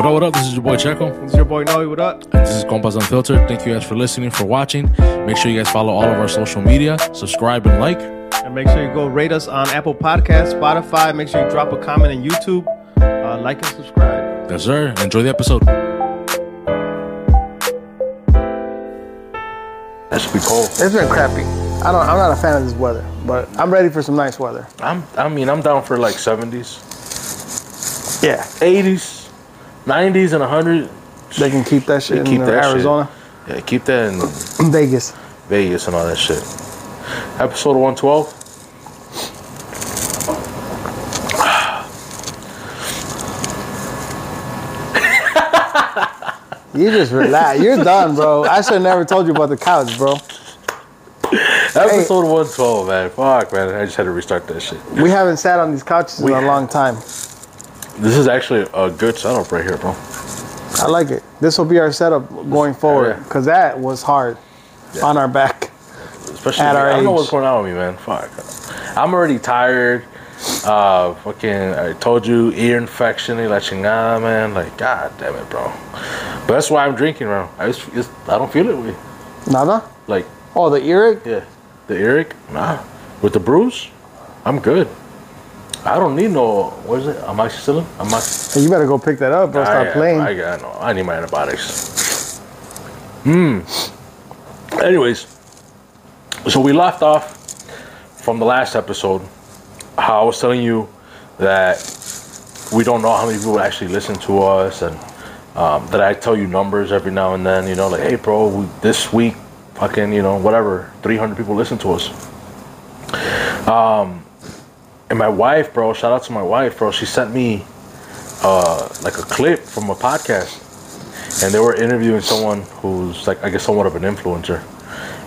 What up, what up? This is your boy Checo. This is your boy Noe. What up? And this is Compas Unfiltered. Thank you guys for listening, for watching. Make sure you guys follow all of our social media, subscribe and like. And make sure you go rate us on Apple Podcasts, Spotify. Make sure you drop a comment on YouTube. Uh, like and subscribe. Yes, sir. Enjoy the episode. That should be cold. It's been crappy. I don't. I'm not a fan of this weather, but I'm ready for some nice weather. I'm. I mean, I'm down for like 70s, Yeah, 80s, 90s, and 100. they can keep that shit Keep in that shit. Arizona, Yeah, keep that in Vegas. Vegas and all that shit. Episode 112. You just relax. You're done, bro. I should have never told you about the couch, bro. Episode 112, man. Fuck, man. I just had to restart that shit. We haven't sat on these couches We in a long time. This is actually a good setup right here, bro. I like it. This will be our setup going forward yeah. because that was hard on our back. Especially, At our I don't know what's going on with me, man. Fuck. I'm already tired. Uh, fucking, I told you, ear infection, la chingada, man. Like, god damn it, bro. But that's why I'm drinking, bro. I just, it's, I don't feel it. Way. Nada? Like, Oh, the earache? yeah, the Eric, nah. With the bruise, I'm good. I don't need no, what is it? Amoxicillin? Amox- Hey, you better go pick that up, bro. Stop I, playing. I got no. I need my antibiotics. Hmm. Anyways, so we left off from the last episode. How I was telling you that we don't know how many people actually listen to us, and um, that I tell you numbers every now and then. You know, like, hey, bro, we, this week, fucking, you know, whatever, 300 people listen to us. Um, and my wife, bro, shout out to my wife, bro. She sent me uh, like a clip from a podcast, and they were interviewing someone who's like I guess somewhat of an influencer,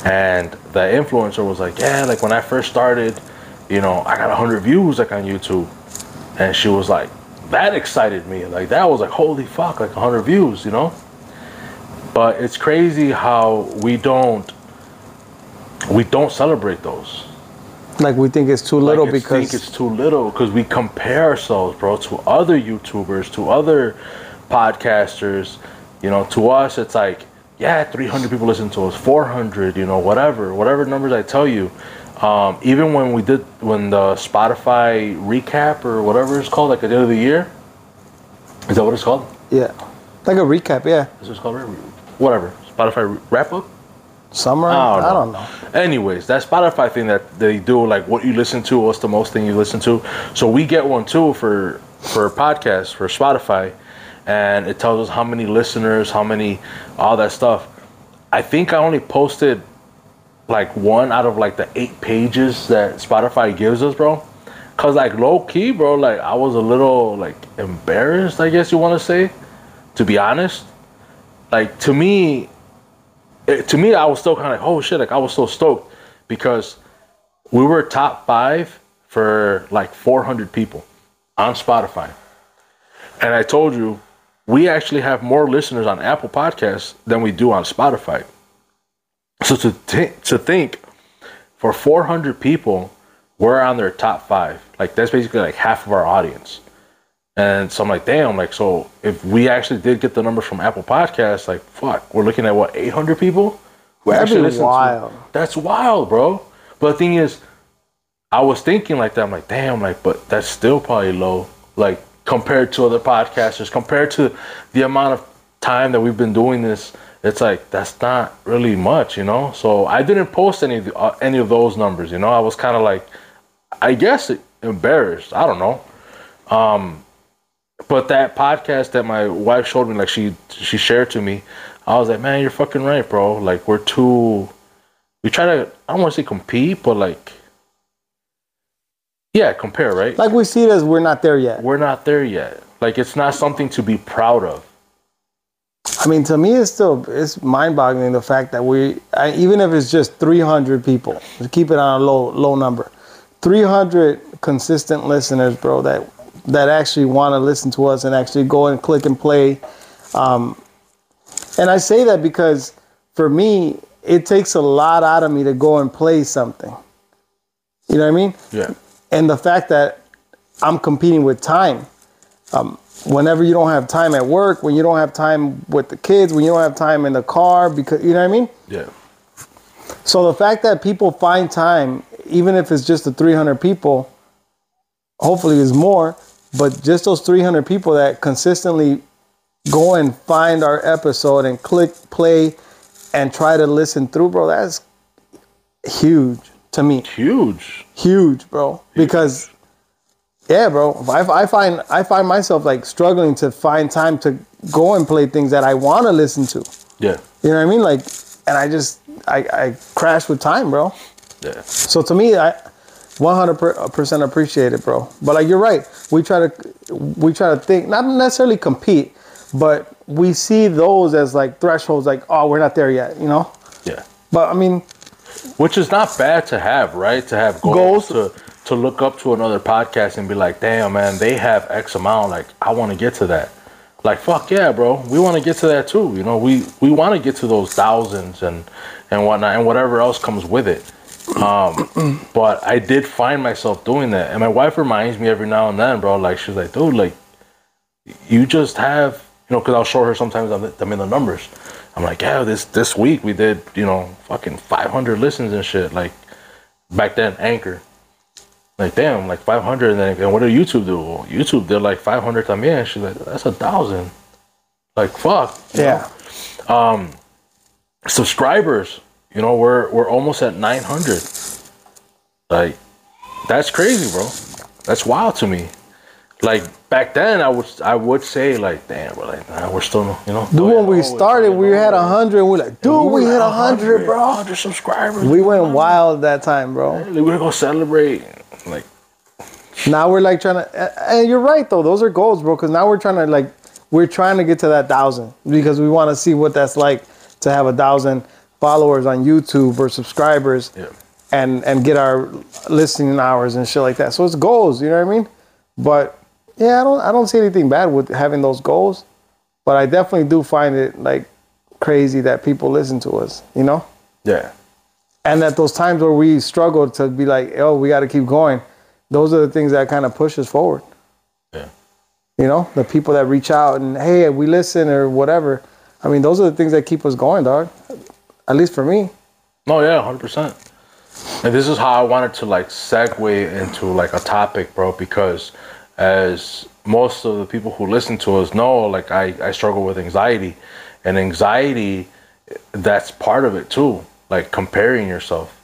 and the influencer was like, yeah, like when I first started, you know, I got hundred views like on YouTube, and she was like, that excited me, like that was like holy fuck, like hundred views, you know. But it's crazy how we don't we don't celebrate those like we think it's too little like, because think it's too little because we compare ourselves, bro, to other YouTubers, to other podcasters. You know, to us, it's like, yeah, 300 people listen to us, 400, you know, whatever, whatever numbers I tell you. Um, even when we did, when the Spotify recap or whatever it's called, like at the end of the year, is that what it's called? yeah, like a recap. Yeah, Is it called? Whatever. Spotify wrap up? Summer. I don't I know. don't know. Anyways, that Spotify thing that they do, like what you listen to, what's the most thing you listen to. So we get one too for for podcasts for Spotify, and it tells us how many listeners, how many, all that stuff. I think I only posted like one out of like the eight pages that Spotify gives us, bro. Cause like low key, bro, like I was a little like embarrassed, I guess you want to say, to be honest. Like to me, it, to me, I was still kind of like, oh shit, like I was so stoked because we were top five for like 400 people on Spotify. And I told you, we actually have more listeners on Apple Podcasts than we do on Spotify. So to, thi- to think for 400 people, we're on their top five. Like that's basically like half of our audience. And so I'm like, damn, like, so if we actually did get the numbers from Apple Podcasts, like, fuck, we're looking at what, 800 people? who That'd actually listen to- That's wild, bro. But the thing is, I was thinking like that. I'm like, damn, like, but that's still probably low, like, compared to other podcasters, compared to the amount of time that we've been doing this. It's like that's not really much, you know. So I didn't post any of the, uh, any of those numbers, you know. I was kind of like, I guess embarrassed. I don't know. Um, but that podcast that my wife showed me, like she she shared to me, I was like, man, you're fucking right, bro. Like we're too. We try to. I don't want to say compete, but like, yeah, compare, right? Like we see it as we're not there yet. we're not there yet. Like it's not something to be proud of. I mean, to me, it's still it's mind-boggling the fact that we, I, even if it's just 300 people, keep it on a low low number, 300 consistent listeners, bro, that that actually want to listen to us and actually go and click and play. Um, and I say that because for me, it takes a lot out of me to go and play something. You know what I mean? Yeah. and the fact that I'm competing with time. Um, whenever you don't have time at work, when you don't have time with the kids, when you don't have time in the car, because you know what I mean. Yeah. So the fact that people find time, even if it's just the 300 people, hopefully is more, but just those 300 people that consistently go and find our episode and click play and try to listen through, bro, that's huge to me. Huge. Huge, bro. Because yeah, bro, I, I find I find myself like struggling to find time to go and play things that I want to listen to. Yeah. You know what I mean? Like, and I just I, I crash with time, bro. Yeah. So to me, I 100% appreciate it, bro. But like you're right, we try to we try to think not necessarily compete, but we see those as like thresholds. Like, oh, we're not there yet, you know. Yeah. But I mean, Which is not bad to have, right? To have goals, to to look up to another podcast and be like, damn man, they have X amount. Like, I want to get to that. Like, fuck yeah, bro. We want to get to that too. You know, we we want to get to those thousands and and whatnot and whatever else comes with it. Um, but I did find myself doing that, and my wife reminds me every now and then, bro. Like, she's like, dude, like, you just have, you know, because I'll show her sometimes I'm, I'm in the numbers. I'm like, yeah, this this week we did, you know, fucking 500 listens and shit. Like back then, Anchor. Like damn, like 500, and then and what did YouTube do? Well, YouTube did like 500 también. She's like, that's a thousand. Like fuck. yeah, know? Subscribers, you know, we're we're almost at 900. Like that's crazy, bro. That's wild to me. Like back then, I would I would say like, damn, but like nah, we're still, you know. dude, oh, yeah, when we oh, started, we oh, had a hundred. and We're like, dude, we, were hit hundred, bro. 100 subscribers. We went wild that time, bro. Like, we're gonna celebrate. Like, Now we're like trying to, and you're right though. Those are goals, bro. Because now we're trying to like, we're trying to get to that thousand because we want to see what that's like to have a thousand followers on YouTube or subscribers, Yeah. and and get our listening hours and shit like that. So it's goals, you know what I mean? But yeah, I don't I don't see anything bad with having those goals, but I definitely do find it like crazy that people listen to us, you know. yeah, and at those times where we struggle to be like, oh, we got to keep going. Those are the things that kind of push us forward. yeah, You know, the people that reach out and hey, we listen or whatever. I mean, those are the things that keep us going, dog. At least for me. no, yeah, hundred percent. And this is how I wanted to like segue into like a topic, bro, because as most of the people who listen to us know, like I, I struggle with anxiety, and anxiety, that's part of it too. Like comparing yourself,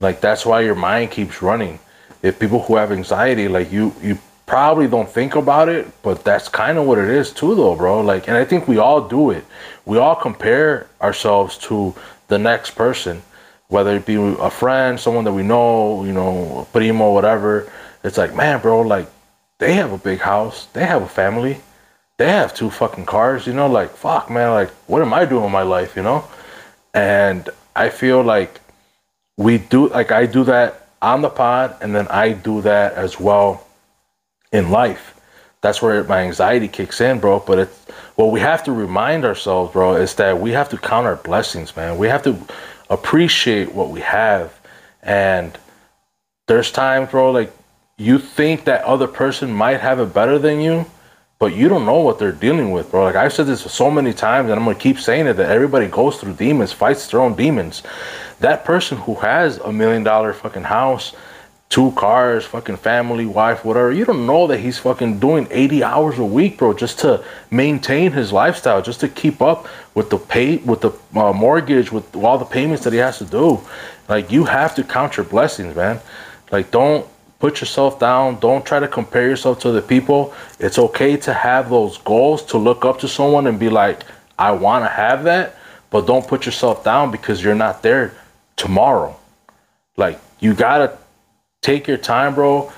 like that's why your mind keeps running. If people who have anxiety, like you, you probably don't think about it, but that's kind of what it is too, though, bro. Like, and I think we all do it. We all compare ourselves to the next person, whether it be a friend, someone that we know, you know, primo, whatever. It's like, man, bro, like they have a big house, they have a family, they have two fucking cars, you know, like fuck, man, like what am I doing in my life, you know? And I feel like we do, like I do that on the pod, and then I do that as well in life. That's where my anxiety kicks in, bro. But it's what we have to remind ourselves, bro, is that we have to count our blessings, man. We have to appreciate what we have. And there's times, bro, like you think that other person might have it better than you, but you don't know what they're dealing with, bro. Like I've said this so many times, and I'm gonna keep saying it that everybody goes through demons, fights their own demons. That person who has a million dollar fucking house, two cars, fucking family, wife, whatever, you don't know that he's fucking doing 80 hours a week, bro, just to maintain his lifestyle, just to keep up with the pay, with the uh, mortgage, with all the payments that he has to do. Like you have to count your blessings, man. Like don't put yourself down. Don't try to compare yourself to the people. It's okay to have those goals, to look up to someone and be like, I want to have that, but don't put yourself down because you're not there tomorrow. Like, you got to take your time, bro.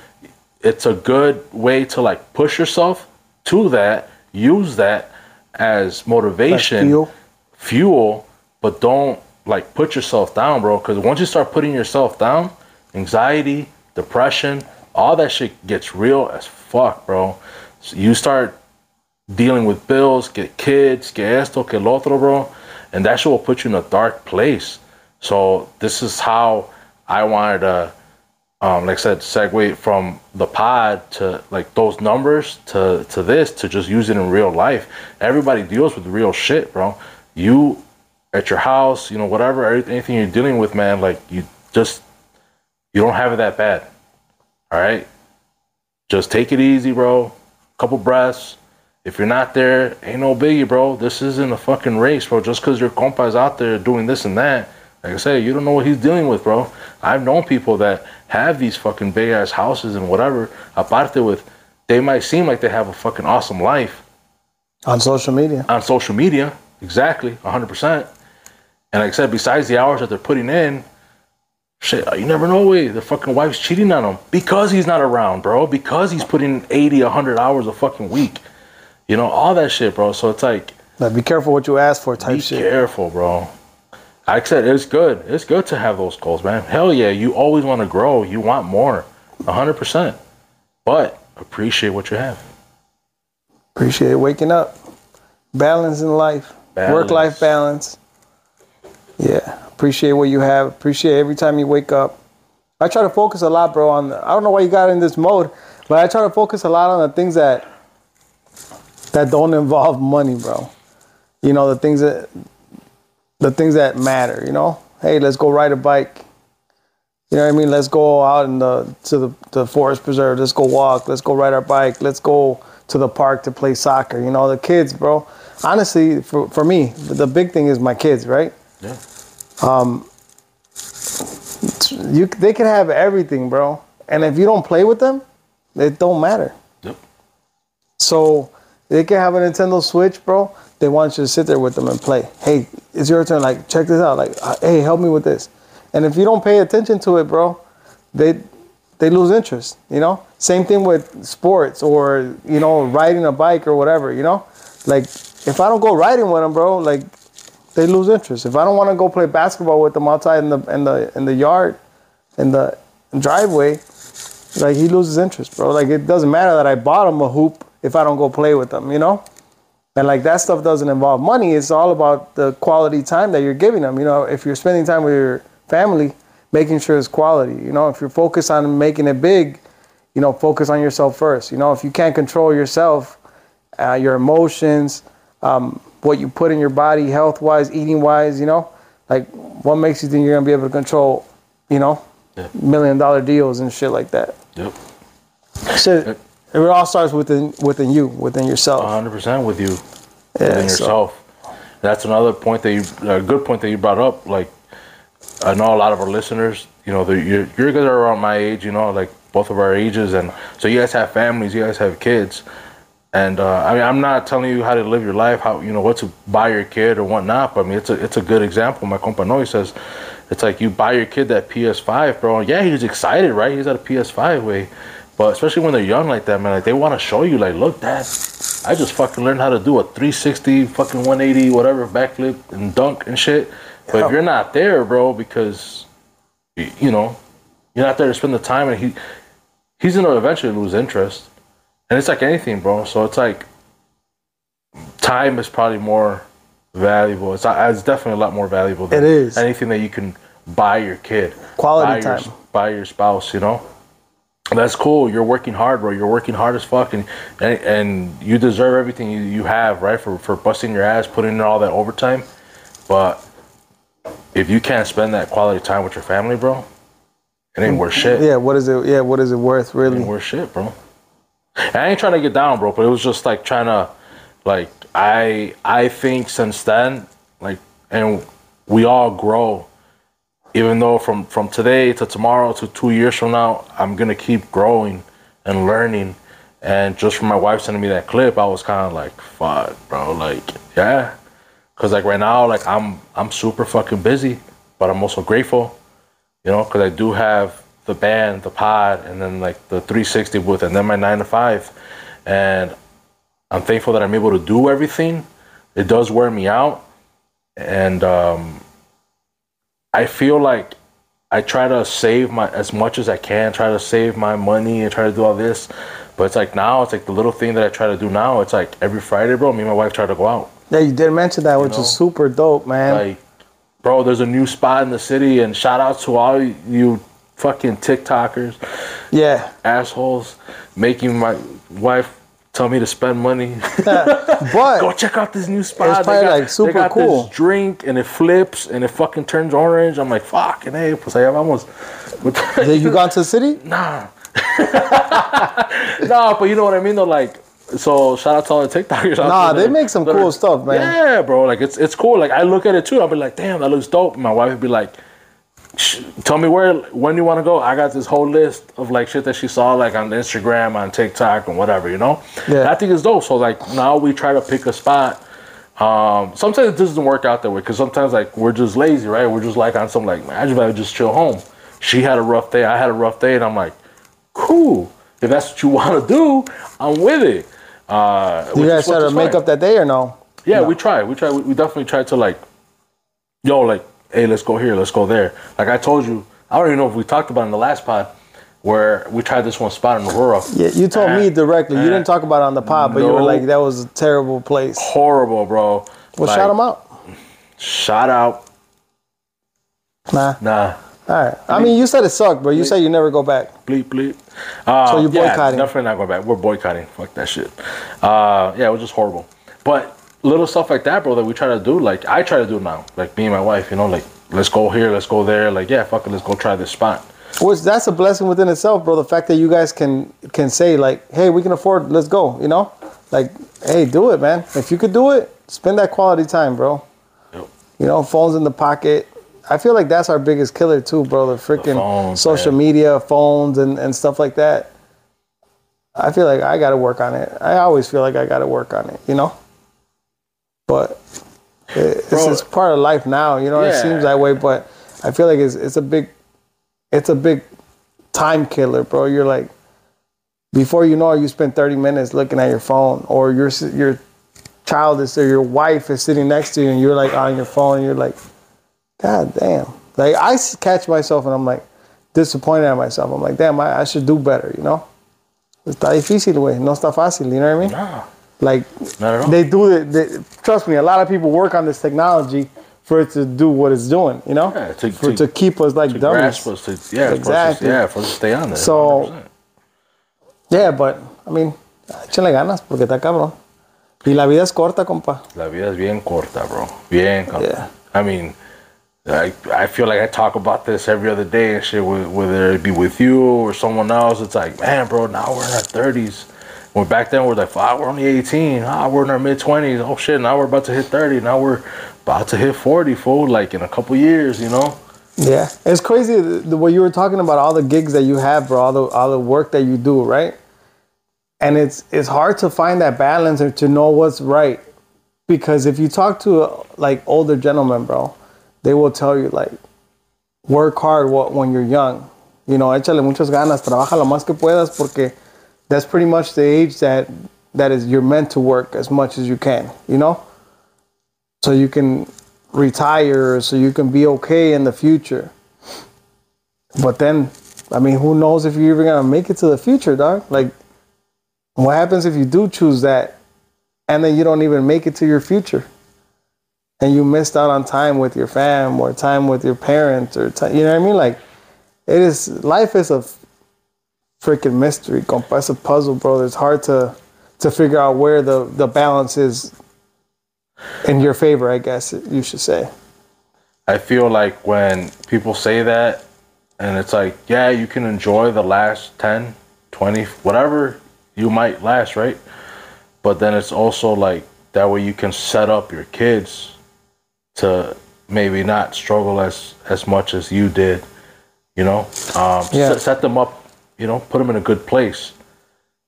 It's a good way to like push yourself to that, use that as motivation, fuel. fuel, but don't like put yourself down, bro. Because once you start putting yourself down, anxiety, depression, all that shit gets real as fuck, bro. So you start dealing with bills, get kids, que esto, que lo otro, bro, and that shit will put you in a dark place. So this is how I wanted to um, like I said, segue from the pod to like those numbers to to this to just use it in real life. Everybody deals with real shit, bro. You at your house, you know, whatever, anything you're dealing with, man, like you just you don't have it that bad. All right, just take it easy, bro. Couple breaths. If you're not there, ain't no biggie, bro. This isn't a fucking race, bro. Just because your compa is out there doing this and that, like I said, you don't know what he's dealing with, bro. I've known people that have these fucking big ass houses and whatever, aparte with, they might seem like they have a fucking awesome life On social media. on social media. Exactly, 100%. And like I said, besides the hours that they're putting in, shit, you never know way the fucking wife's cheating on him because he's not around, bro. Because he's putting 80, 100 hours a fucking week. You know, all that shit, bro. So it's like, Like, be careful what you ask for type be shit. careful, bro. Like I said, it's good. It's good to have those goals, man. Hell yeah, you always want to grow. You want more, 100%. But appreciate what you have. Appreciate waking up. Balance in life. Balance. Work life balance. Yeah. Appreciate what you have. Appreciate every time you wake up. I try to focus a lot, bro, on the, I don't know why you got in this mode, but I try to focus a lot on the things that that don't involve money, bro. You know, the things that the things that matter, you know? Hey, let's go ride a bike. You know what I mean? Let's go out in the to the, the forest preserve. Let's go walk. Let's go ride our bike. Let's go to the park to play soccer. You know, the kids, bro. Honestly, for, for me, the the big thing is my kids, right? Yeah. Um, You they can have everything, bro. And if you don't play with them, it don't matter. Yep. So they can have a Nintendo Switch, bro. They want you to sit there with them and play. Hey, it's your turn. Like, check this out. Like, uh, hey, help me with this. And if you don't pay attention to it, bro, they they lose interest. You know. Same thing with sports or you know riding a bike or whatever. You know, like if I don't go riding with them, bro, like they lose interest. If I don't want to go play basketball with them outside in the in the in the yard, in the driveway, like he loses interest, bro. Like it doesn't matter that I bought him a hoop if I don't go play with them, you know. And like that stuff doesn't involve money. It's all about the quality time that you're giving them. You know, if you're spending time with your family, making sure it's quality. You know, if you're focused on making it big, you know, focus on yourself first. You know, if you can't control yourself, uh, your emotions, um, what you put in your body, health wise, eating wise, you know, like what makes you think you're gonna be able to control, you know, Yeah. million dollar deals and shit like that. Yep. Shit, it all starts within within you, within yourself. 100% with you. Yeah, within so- yourself. That's another point that you, a good point that you brought up. Like, I know a lot of our listeners, you know, you're, you guys are around my age, you know, like both of our ages. And so you guys have families, you guys have kids. And uh, I mean, I'm not telling you how to live your life, how, you know, what to buy your kid or whatnot. But I mean, it's a, it's a good example. My compa Noe says, it's like you buy your kid that PS5, bro. Yeah, he's excited, right? He's at a PS5 way. But especially when they're young like that, man, like they want to show you, like, look, dad, I just fucking learned how to do a 360, fucking 180, whatever, backflip and dunk and shit. But if you're not there, bro, because you know you're not there to spend the time, and he he's gonna eventually lose interest. And it's like anything, bro. So it's like time is probably more valuable. It's, it's definitely a lot more valuable than It is. anything that you can buy your kid, Quality buy your, time. buy your spouse. You know. That's cool. You're working hard, bro. You're working hard as fuck, and and, and you deserve everything you, you have, right? For for busting your ass, putting in all that overtime. But if you can't spend that quality time with your family, bro, it ain't worth shit. Yeah, what is it? Yeah, what is it worth, It really? ain't worth shit, bro. And I ain't trying to get down, bro, but it was just like trying to, like I I think since then, like, and we all grow. Even though from from today to tomorrow to two years from now, I'm gonna keep growing and learning. And just from my wife sending me that clip, I was kind of like, "Fuck, bro!" Like, yeah, because like right now, like I'm I'm super fucking busy, but I'm also grateful you know, because I do have the band, the pod, and then like the 360 booth, and then my nine to five, and I'm thankful that I'm able to do everything. It does wear me out, and um, I feel like I try to save my as much as I can, try to save my money and try to do all this, but it's like now it's like the little thing that I try to do now. It's like every Friday, bro. Me and my wife try to go out. Yeah, you did mention that, which know, is super dope, man. Like, bro, there's a new spot in the city, and shout out to all you fucking TikTokers, Yeah. assholes, making my wife tell me to spend money. But Go check out this new spot. It's probably, like, super they got cool. This drink and it flips and it fucking turns orange. I'm like, fucking hey, pues allá vamos. have you gone to the city? Nah. no, but you know what I mean though. Like, so shout out to all the TikTokers. Nah, they make some cool stuff, man. Yeah, bro. Like it's it's cool. Like I look at it too. I'll be like, damn, that looks dope. And my wife would be like, "Sh- tell me where when you want to go. I got this whole list of like shit that she saw like on Instagram, on TikTok, and whatever. You know. Yeah. I think it's dope. So like now we try to pick a spot. Um, sometimes it doesn't work out that way because sometimes like we're just lazy, right? We're just like on some like, man, I just rather just chill home. She had a rough day, I had a rough day, and I'm like, cool. If that's what you want to do, I'm with it. Uh, You guys try to make up that day or no? Yeah, we try. We try. We, we definitely try to like, yo, like, hey, let's go here, let's go there. Like I told you, I don't even know if we talked about in the last pod where we tried this one spot in Aurora. Yeah, you told me directly. You didn't talk about it on the pod, but you were like, that was a terrible place. Horrible, bro. Well, Like, shout them out. Shout out. Nah. Nah. All right. I mean, you said it sucked, but you said you never go back. bleep bleep. Uh, So you're yeah, boycotting. definitely not going back. We're boycotting. Fuck that shit. Uh, yeah, it was just horrible. But little stuff like that, bro, that we try to do. Like I try to do now. Like me and my wife, you know, like let's go here, let's go there. Like yeah, fuck it, let's go try this spot. Which that's a blessing within itself, bro. The fact that you guys can can say like, "Hey, we can afford. Let's go." You know, like, "Hey, do it, man. If you could do it, spend that quality time, bro." Yep. You know, phones in the pocket. I feel like that's our biggest killer too, bro. The freaking phones, social man. media, phones, and and stuff like that. I feel like I got to work on it. I always feel like I got to work on it. You know, but it, it's, Bro. it's part of life now. You know, it seems that way, but I feel like it's it's a big it's a big time killer, bro. You're like, before you know it, you spend 30 minutes looking at your phone, or your your child is or your wife is sitting next to you, and you're like on your phone, and you're like, God damn. Like I catch myself, and I'm like disappointed at myself. I'm like, damn, I, I should do better, you know. Está difícil, güey. No está fácil. You know what I mean? Nah, Like not at all. they do it. They, trust me, a lot of people work on this technology for it to do what it's doing. You know, Yeah, to- for to- to keep us like to dummies. to yeah, Exactly. yeah, for us to stay on there. So- 100%. Yeah, but I mean, échenle ganas porque está cabrón. Y la vida es corta, compa. La vida es bien corta, bro. Bien corta. Yeah. I mean, I, I feel like I talk about this every other day and shit, whether it be with you or someone else. It's like, man, bro, now we're in our 30s. When back then we're like, ah, we're only 18. Ah, we're in our mid 20s. Oh shit, now we're about to hit 30. Now we're about to hit 40, fool, like in a couple years, you know? Yeah, it's crazy the, the way you were talking about all the gigs that you have, bro. All the all the work that you do, right? And it's it's hard to find that balance or to know what's right, because if you talk to uh, like older gentlemen, bro, they will tell you like, work hard wh- when you're young. You know, échale muchas ganas, trabaja lo más que puedas, porque that's pretty much the age that that is you're meant to work as much as you can. You know, so you can retire so you can be okay in the future. But then, I mean, who knows if you're even gonna make it to the future, dog? Like, what happens if you do choose that and then you don't even make it to your future? And you missed out on time with your fam or time with your parents or time, you know what I mean? Like, it is, life is a freaking mystery, compa. It's a puzzle, bro. It's hard to, to figure out where the, the balance is in your favor, I guess you should say. I feel like when people say that, and it's like, yeah, you can enjoy the last 10, 20, whatever you might last, right? But then it's also like that way you can set up your kids to maybe not struggle as as much as you did, you know? Um, Yeah. set, set them up, you know, put them in a good place.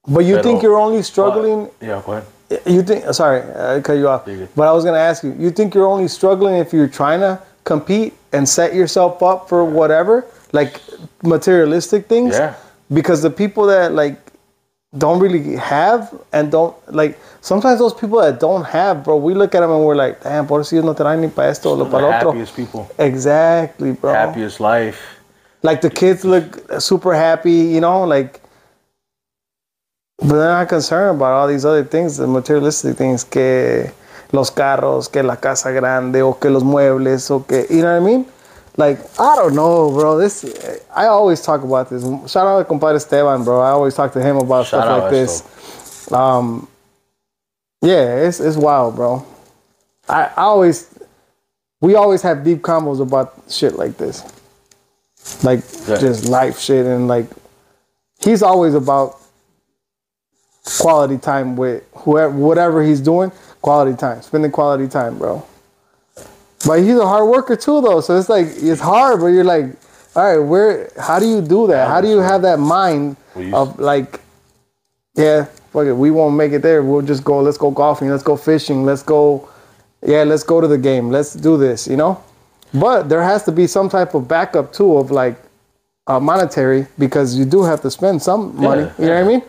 But you think you're only struggling Yeah, go ahead. You think? Uh, sorry, I cut you off. You're. But I was gonna ask you. You think you're only struggling if you're trying to compete and set yourself up for whatever, like materialistic things? Yeah. Because the people that like don't really have and don't like sometimes those people that don't have, bro, we look at them and we're like, damn, por si no traen ni para esto o The para lo otro. happiest people, Exactly, bro. happiest life. Like the kids look super happy, you know, like. But they're not concerned about all these other things, the materialistic things, que los carros, que la casa grande, o que los muebles, o que, you know what I mean? like I don't know, bro. This I always talk about this. Shout out to compadre Esteban, bro. I always talk to him about Shout stuff like this. Um, yeah, it's it's wild, bro. I, I always we always have deep combos about shit like this, like Yeah. just life shit, and like he's always about quality time with whoever, whatever he's doing. Quality time, spending quality time, bro. But he's a hard worker too, though. So it's like it's hard, but you're like, all right, where? How do you do that? How do you have that mind of like, yeah, fuck it, we won't make it there. We'll just go. Let's go golfing. Let's go fishing. Let's go. Yeah, let's go to the game. Let's do this. You know. But there has to be some type of backup too of like uh, monetary because you do have to spend some money. Yeah, you know what I mean?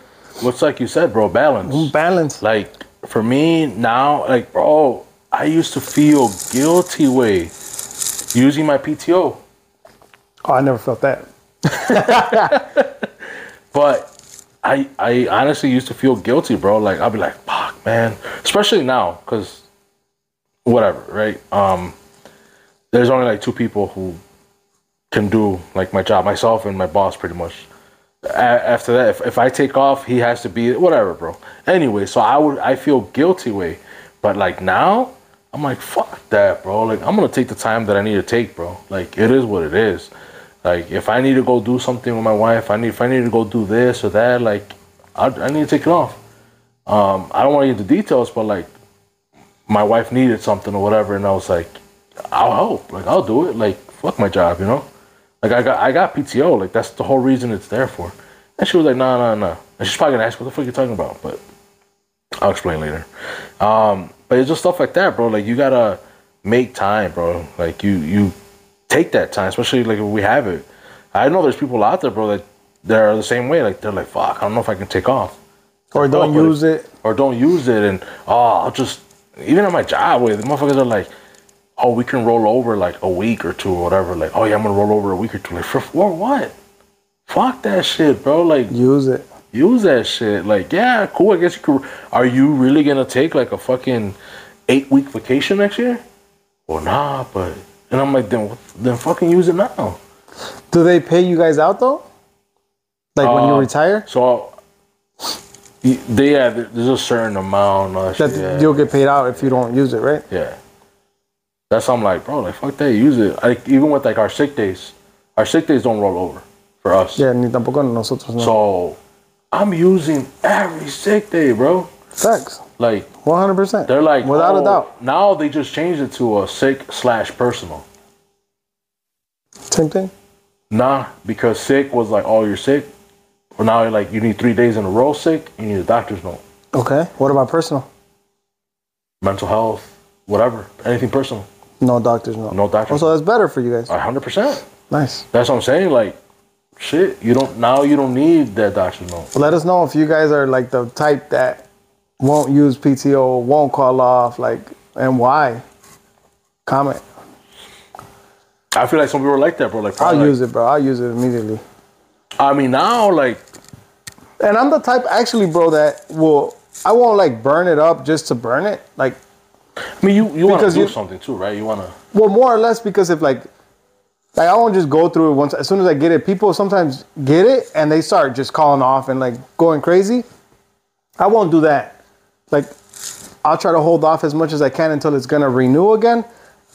What's like you said, bro? Balance. Balance. Like for me now, like bro, I used to feel guilty way using my PTO, Oh, I never felt that. but I I honestly used to feel guilty, bro. Like I'll be like, fuck, man. Especially now, cause whatever, right? Um, there's only like two people who can do like my job, myself and my boss, pretty much. A- after that, if, if I take off, he has to be whatever, bro. Anyway, so I would I feel guilty way, but like now, I'm like fuck that, bro. Like I'm gonna take the time that I need to take, bro. Like it is what it is. Like if I need to go do something with my wife, I need if I need to go do this or that, like I, I need to take it off. Um, I don't want to get into details, but like my wife needed something or whatever, and I was like, I'll help. Like I'll do it. Like fuck my job, you know. Like I got I got PTO. Like that's the whole reason it's there for. And she was like, no, no, no. And she's probably gonna ask what the fuck you talking about, but I'll explain later. Um, but it's just stuff like that, bro. Like you gotta make time, bro. Like you you take that time, especially like if we have it. I know there's people out there, bro, that they're the same way. Like they're like, fuck, I don't know if I can take off Or don't but- use it. or don't use it and oh I'll just even at my job with the motherfuckers are like oh we can roll over like a week or two or whatever like oh yeah I'm gonna roll over a week or two like for, for what fuck that shit bro like Use it. use that shit like yeah cool I guess you could are you really gonna take like a fucking eight week vacation next year well nah but and I'm like then then fucking use it now Do they pay you guys out though? Like when you Um, retire? so they yeah there's a certain amount of That shit, yeah. you'll get paid out if you don't use it, right? Yeah. That's why I'm like, bro, like fuck that, use it. Like even with like our sick days, our sick days don't roll over for us. Yeah, ni tampoco nosotros no. So I'm using every sick day, bro. Facts. Like 100%. they're like without oh, a doubt. Now they just changed it to a sick slash personal. Same thing. Nah, because sick was like, oh, you're sick. Well, now you're like, you need three days in a row sick. You need a doctor's note. Okay. What about personal? Mental health, whatever, anything personal. No doctors, no. No doctor's so that's better for you guys. hundred percent. Nice. That's what I'm saying. Like, shit, you don't now. You don't need that doctor's note. Let us know if you guys are like the type that won't use PTO, won't call off, like, and why. Comment. I feel like some people are like that, bro. Like, I'll probably, use it, bro. I'll use it immediately. I mean, now, like, And I'm the type, actually, bro, that will, I won't like burn it up just to burn it. Like, I mean, you you want to do you- something too, right? You want to. Well, more or less because if like, like I won't just go through it once. As soon as I get it, people sometimes get it and they start just calling off and like going crazy. I won't do that. Like, I'll try to hold off as much as I can until it's gonna renew again,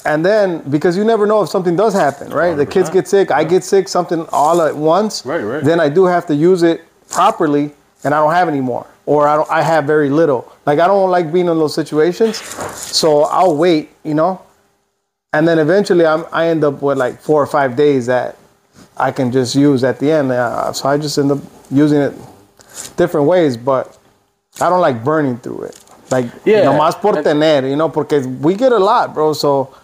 and then because you never know if something does happen, right? The kids get sick, I get sick, something all at once. Right, right. Then I do have to use it properly, and I don't have any more, or I don't. I have very little. Like I don't like being in those situations, so I'll wait. You know, and then eventually I'm, I end up with like four or five days that I can just use at the end. Uh, so I just end up using it different ways, but I don't like burning through it. Like, Yeah, nomás por tener, you know, porque we get a lot, bro. So,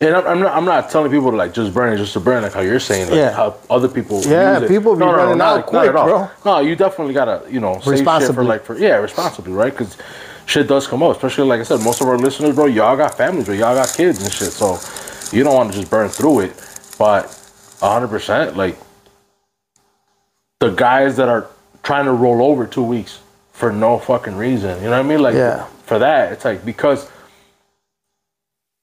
And I'm, I'm not. I'm not telling people to like just burn it just to burn, like how you're saying, like Yeah. how other people. Yeah, people be no, no, no, running not- out not quick, at all. bro. No, you definitely gotta, you know, save shit for Responsibly. like for yeah, responsibly, right? Because shit does come up, especially like I said, most of our listeners, bro, y'all got families, bro, y'all got kids and shit, so you don't want to just burn through it. But 100, percent like the guys that are trying to roll over two weeks for no fucking reason, you know what I mean? Like Yeah. for that, it's like because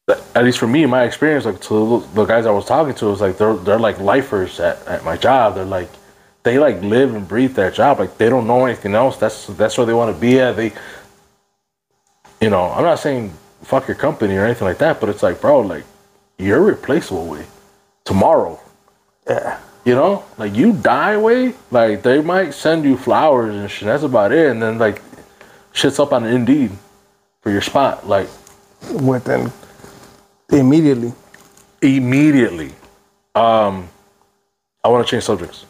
at least for me, my experience, like to the guys I was talking to, was like they're they're like lifers at, at my job. They're like they like live and breathe their job. Like they don't know anything else. That's that's where they want to be at. They, you know, I'm not saying fuck your company or anything like that, but it's like, bro, like you're replaceable way tomorrow. Yeah. You know, like you die way, like they might send you flowers and shit. That's about it. And then like shit's up on Indeed for your spot. Like Within immediately. immediately. Um, I want to change subjects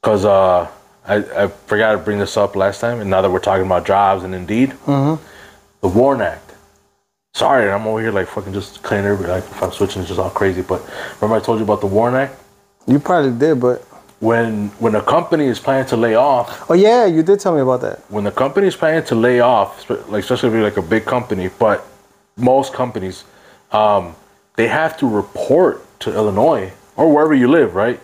because uh, I, I forgot to bring this up last time, and now that we're talking about jobs and Indeed, the WARN Act. Sorry, I'm over here like fucking just cleaning everybody. Like if I'm switching, it's just all crazy. But remember, I told you about the WARN Act You probably did, but when when a company is planning to lay off, oh yeah, you did tell me about that. when the company is planning to lay off, like especially if you're like a big company, but most companies, um, they have to report to Illinois or wherever you live, right?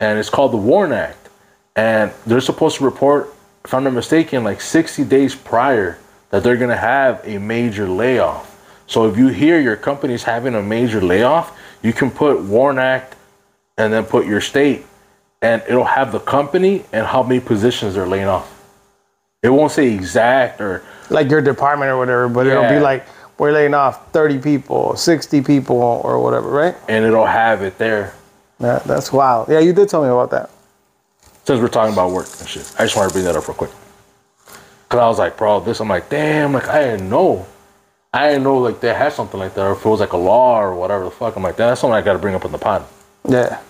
And it's called the WARN Act, and they're supposed to report, if I'm not mistaken, like 60 days prior that they're gonna have a major layoff. So if you hear your company's having a major layoff, you can put WARN Act and then put your state, and it'll have the company and how many positions they're laying off. It won't say exact or Like your department or whatever, but it'll be like we're laying off 30 people, 60 people, or whatever, right? and it'll have it there. Yeah, that's wild. Yeah, you did tell me about that. Since we're talking about work and shit, I just want to bring that up real quick. Cause I was like, bro, this. I'm like, damn, like I didn't know. I didn't know like they had something like that, or if it was like a law or whatever the fuck. I'm like, that's something I got to bring up in the pod. Yeah.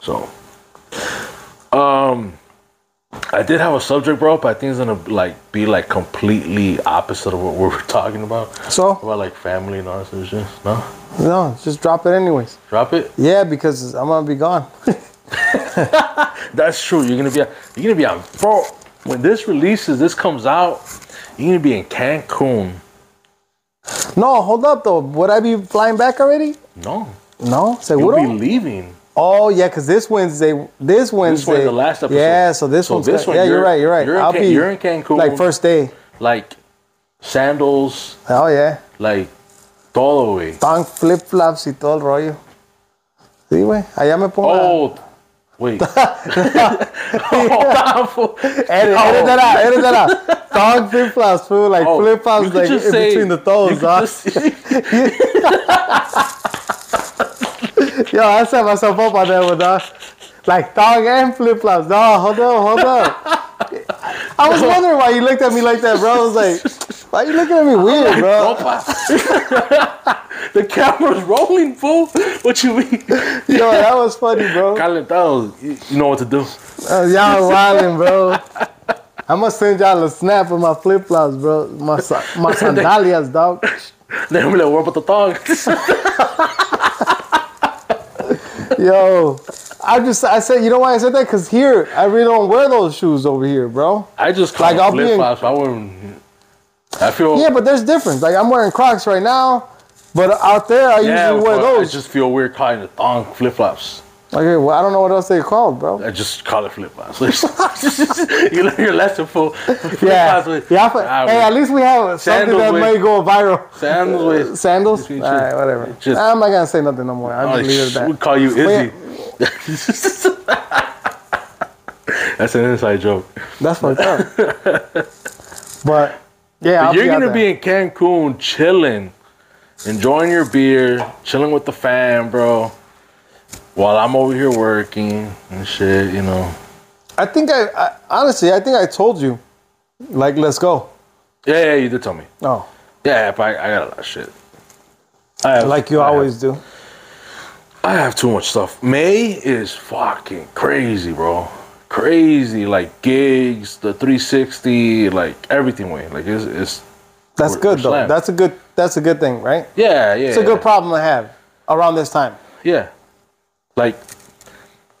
So, um, I did have a subject, bro, but I think it's gonna like be like completely opposite of what we were talking about. So About like family and all that sort shit. No, no, just drop it anyways. drop it. Yeah, because I'm gonna be gone. That's true. You're gonna be you're gonna be on bro. When this releases, this comes out, you're gonna be in Cancun. no, hold up though. Would I be flying back already? No, No. Say you'll what? be leaving. Oh yeah, because this Wednesday, this Wednesday, This the last episode. Yeah, so this So one's this got- one, yeah, you're, you're- right, you're right. you're I'll Can- be you're in Cancun. like first day. Like sandals, Oh yeah, like todo, way. tan flip flops y todo el rollo. Sí, güey. Allá me pongo. Oh, wait. oh, fool. edit, edit that out, edit that out. Thong flip flops, fool. Like Oh, flip flops, like in say- between the toes, dog. Ah. just- Yo, I set myself up on that one, dog. Like thong and flip flops. No, hold up, hold up. I was wondering why you looked at me like that, bro. I was like, why you looking at me weird, bro? the camera's rolling, fool. What you mean? Yo, that was funny, bro. Calentado. You know what to do. Uh, y'all wildin', bro. I'm gonna send y'all a snap of my flip flops, bro. My my sandalias, dog. Déjame le a the thong. Yo, I just I said, you know why I said that? Cause here I really don't wear those shoes over here, bro. I just Like, I'll be in- flops. I wouldn't. I feel. Yeah, but there's difference. Like I'm wearing Crocs right now, but out there I Yeah, usually wear those. I just feel weird calling it thong flip flops. Okay, well I don't know what else they're called, bro. I just call it flip flops. you learn your lesson, fool. Flip Yeah, flops with- yeah. but- Ah, hey, at least we have something that with- may go viral. Sandals with. Sandals? All right, whatever. Just- I'm not gonna say nothing no more. I'll Oh, it sh- at we call you Izzy. That's an inside joke. That's fucked up. but yeah, I'll You're gonna there. be in Cancun chilling, enjoying your beer, chilling with the fam, bro. While I'm over here working and shit, you know. I think I, I honestly, I think I told you, like, let's go. Yeah, yeah, you did tell me. Oh, Yeah, but I, I got a lot of shit. I have, like you I have- always do. I have too much stuff. May is fucking crazy, bro. Crazy, like gigs, the 360, like everything. Way, like it's, it's That's We're- good we're though. slammed. That's a good. That's a good thing, right? yeah, yeah. It's a good problem to have around this time. Yeah. Like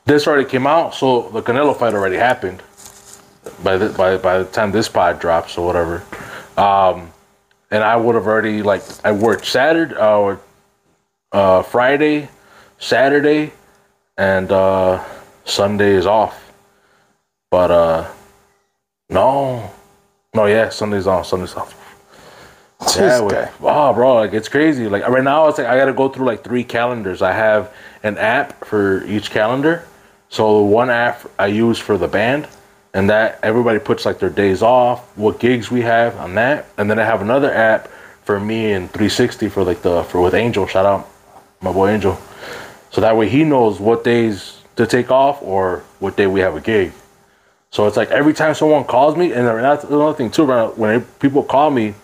this already came out, so the Canelo fight already happened. By the by by the time this pod drops or whatever. Um and I would have already like I worked Saturday uh, uh Friday, Saturday, and uh Sunday is off. But uh no. No, yeah, Sunday's on, Sunday's off. Yeah, guy. oh, bro, like it's crazy. Like right now, it's like I got to go through like three calendars. I have an app for each calendar. So the one app I use for the band, and that everybody puts like their days off, what gigs we have on that, and then I have another app for me and 360 for like the for with Angel. Shout out my boy Angel. So that way he knows what days to take off or what day we have a gig. So it's like every time someone calls me, and that's another thing too. When when people call me,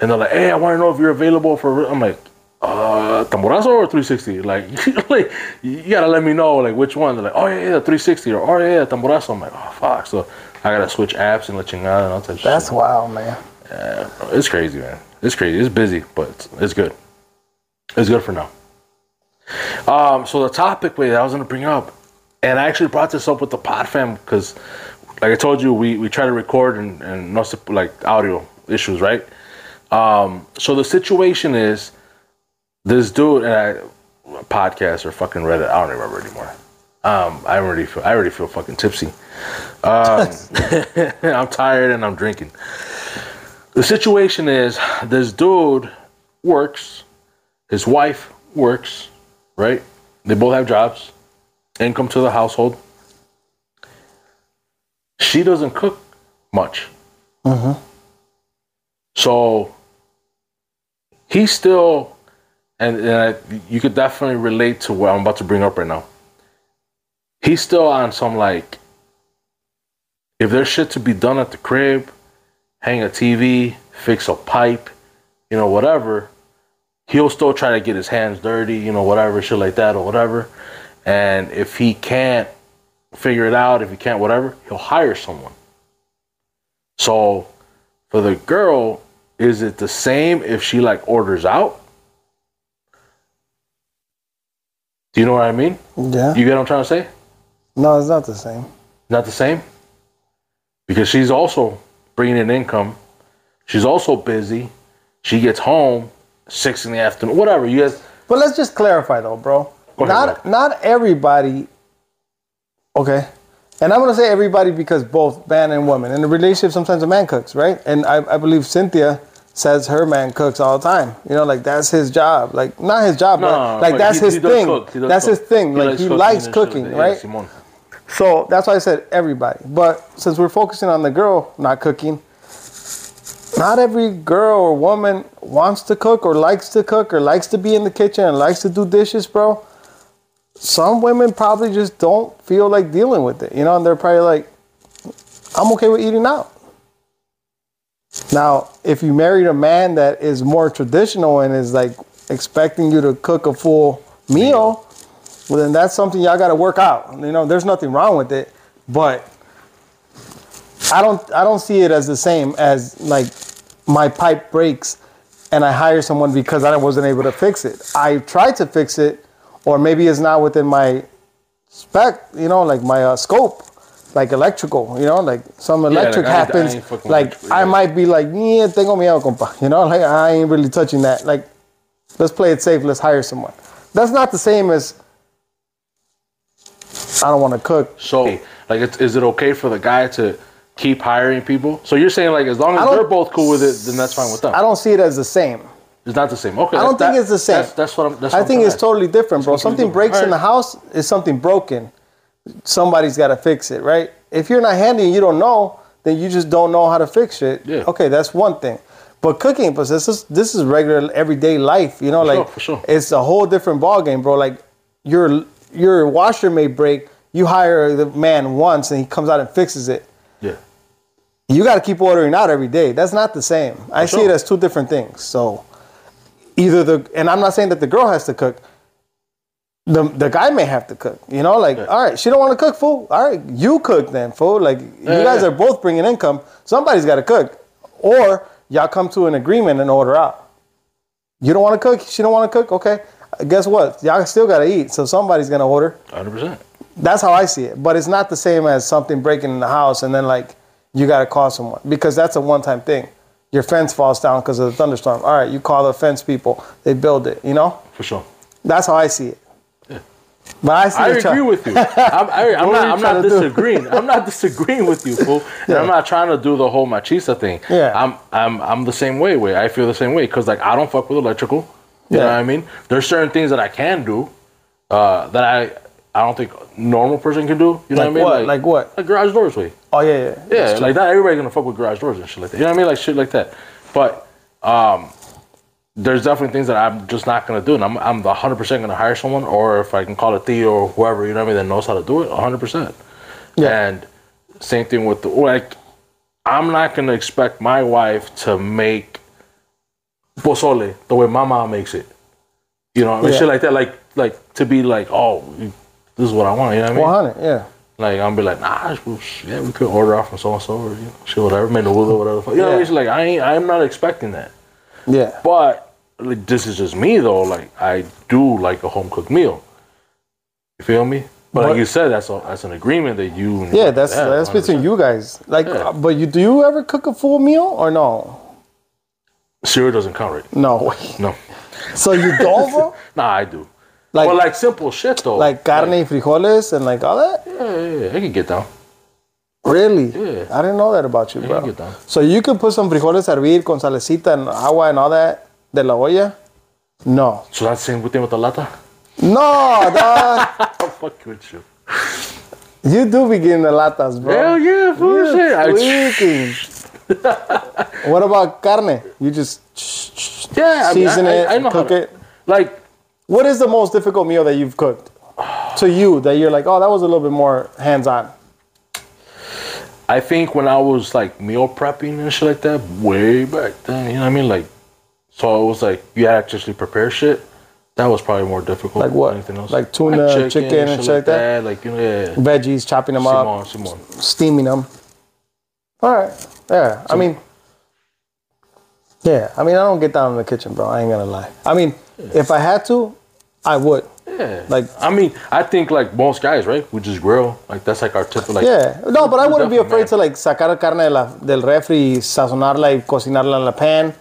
and they're like, "Hey, I want to know if you're available for," I'm like, "Uh, Tamborazo or 360?" Like, like you gotta let me know like which one. They're like, "Oh yeah, yeah, 360," or "Oh yeah, yeah, Tamborazo." I'm like, "Oh fuck!" So I gotta switch apps and let chingada and all that. That's shit. wild, man. Yeah, it's crazy, man. It's crazy. It's busy, but it's, it's good. It's good for now. Um, so the topic wait, that I was gonna bring up, and I actually brought this up with the pod fam because, like I told you, we we try to record and and no sup- like audio issues, right? Um, so the situation is this dude and I podcast or fucking Reddit. I don't remember anymore. Um, I already feel I already feel fucking tipsy. Um, I'm tired and I'm drinking. The situation is this dude works, his wife works, right? They both have jobs, income to the household. She doesn't cook much. So he's still, and, and I, you could definitely relate to what I'm about to bring up right now. He's still on some like, if there's shit to be done at the crib, hang a TV, fix a pipe, you know, whatever, he'll still try to get his hands dirty, you know, whatever, shit like that or whatever. And if he can't figure it out, if he can't, whatever, he'll hire someone. So for the girl, is it the same if she like orders out? Do you know what I mean? Yeah. You get what I'm trying to say? no, it's not the same. Not the same? Because she's also bringing in income. She's also busy. She gets home six in the afternoon, whatever. You guys, But let's just clarify though, bro. Ahead, not bro. not everybody. Okay, and I'm gonna say everybody because both man and woman in a relationship. Sometimes a man cooks, right? And I, I believe Cynthia says her man cooks all the time. You know, like that's his job. Like not his job, No, but like but that's he- his he thing. cook. He does That's his thing. like he likes cooking. Yeah, right? So that's why I said everybody. But since we're focusing on the girl not cooking, not every girl or woman wants to cook or likes to cook or likes to be in the kitchen and likes to do dishes, bro. Some women probably just don't feel like dealing with it, you know, and they're probably like, I'm okay with eating out. Now, if you married a man that is more traditional and is like expecting you to cook a full meal, well, then that's something y'all got to work out. You know, there's nothing wrong with it, but I don't I don't see it as the same as like my pipe breaks and I hire someone because I wasn't able to fix it. I tried to fix it, or maybe it's not within my spec. You know, like my uh, scope. Like electrical, you know, like some electric like, I- I happens. ain't fucking like electrical, I yeah. might be like, yeah, tengo miedo, compa. You know, like I ain't really touching that. Like, let's play it safe. Let's hire someone. That's not the same as I don't want to cook. So, like, it's, is it okay for the guy to keep hiring people? So you're saying like as long as they're both cool with it, then that's fine with them. I don't see it as the same. It's not the same. Okay, I don't that- think it's the same. That's, that's what I'm. That's I what I'm think it's to- totally different, bro. Something breaks in the house is something broken. Somebody's got to fix it, right? If you're not handy and you don't know, then you just don't know how to fix it. Yeah. Okay, that's one thing. But cooking, but this is this is regular everyday life. You know, For sure, like for sure. it's a whole different ball game, bro. Like your your washer may break. You hire the man once and he comes out and fixes it. Yeah. You got to keep ordering out every day. That's not the same. I see it as two different things. So either the and I'm not saying that the girl has to cook. The the guy may have to cook. You know, like all right, she don't want to cook, fool. All right, you cook then, fool. Like you Yeah, guys yeah. are both bringing income. Somebody's got to cook, or y'all come to an agreement and order out. You don't want to cook. She don't want to cook. Okay, guess what? Y'all still got to eat. So somebody's gonna order. 100. percent That's how I see it. But it's not the same as something breaking in the house and then like you got to call someone because that's a one-time thing. Your fence falls down because of the thunderstorm. All right, you call the fence people. They build it. You know, For sure. that's how I see it. But I see I agree with you. I'm, I, I'm not. I'm not disagreeing. I'm not disagreeing with you, fool. And Yeah. I'm not trying to do the whole machista thing. Yeah. I'm. I'm. I'm the same way. Way I feel the same way because like I don't fuck with electrical. You know Yeah. what I mean? There's certain things that I can do uh, that I I don't think a normal person can do. You know Like what I mean? what? Like what? Like garage doors way. Oh yeah, yeah. Yeah, like not everybody's gonna fuck with garage doors and shit like that. You know what I mean? Like shit like that. But um, there's definitely things that I'm just not gonna do, and I'm I'm 100 percent gonna hire someone, or if I can call it Theo or whoever, you know what I mean, that knows how to do it 100. percent Yeah. And same thing with the like, I'm not gonna expect my wife to make pozole the way my mom makes it. You know, and Yeah. shit like that. Like like to be like, oh, this is what I want. You know what I mean? One hundred. Yeah. Like I'm gonna be like, nah, well, sh- yeah, we could order off from so and so or you know, shit, whatever, whatever. the fuck. You know, what I mean? It's like I ain't, I'm not expecting that. Yeah. But like, this is just me though. Like I do like a home cooked meal. You feel me? But, But- like you said, that's a, that's an agreement that you. and Yeah, that's that's between 100%. you guys. Like, Yeah. uh, but you do you ever cook a full meal or no? Cereal doesn't count, right? No. No, So you don't, bro? nah, I do. Like, but like simple shit though. like carne y frijoles and like all that. yeah, yeah, yeah, I can get down. Really? Yeah. I didn't know that about you, bro. get. So you can put some frijoles a hervir con salecita and agua and all that de la olla? No. So that's the same thing with the lata. No, dog. I'll fuck with you. you do be getting the latas, bro. Hell yeah, fool You're shit. I- tweaking. what about carne? You just yeah, I mean, season I, it, I, I cook it. Like What is the most difficult meal that you've cooked? To you, that you're like, oh, that was a little bit more hands on. I think when I was like meal prepping and shit like that, way back then, you know what I mean? Like, so it was like you had to actually prepare shit. That was probably more difficult. Like what? than anything else. Like tuna, chicken, and shit like that? Like you know, yeah. Veggies, chopping them up, steaming them. All right. Yeah. I mean, yeah. I mean, I don't get down in the kitchen, bro. I ain't gonna lie. I mean, if I had to, I would. Yeah. Like- I mean, I think like most guys, right? We just grill. Like that's like our typical. Like, Yeah. No, but I wouldn't be afraid man. to like sacar carne de la, del refri, sazonarla y cocinarla en la pan.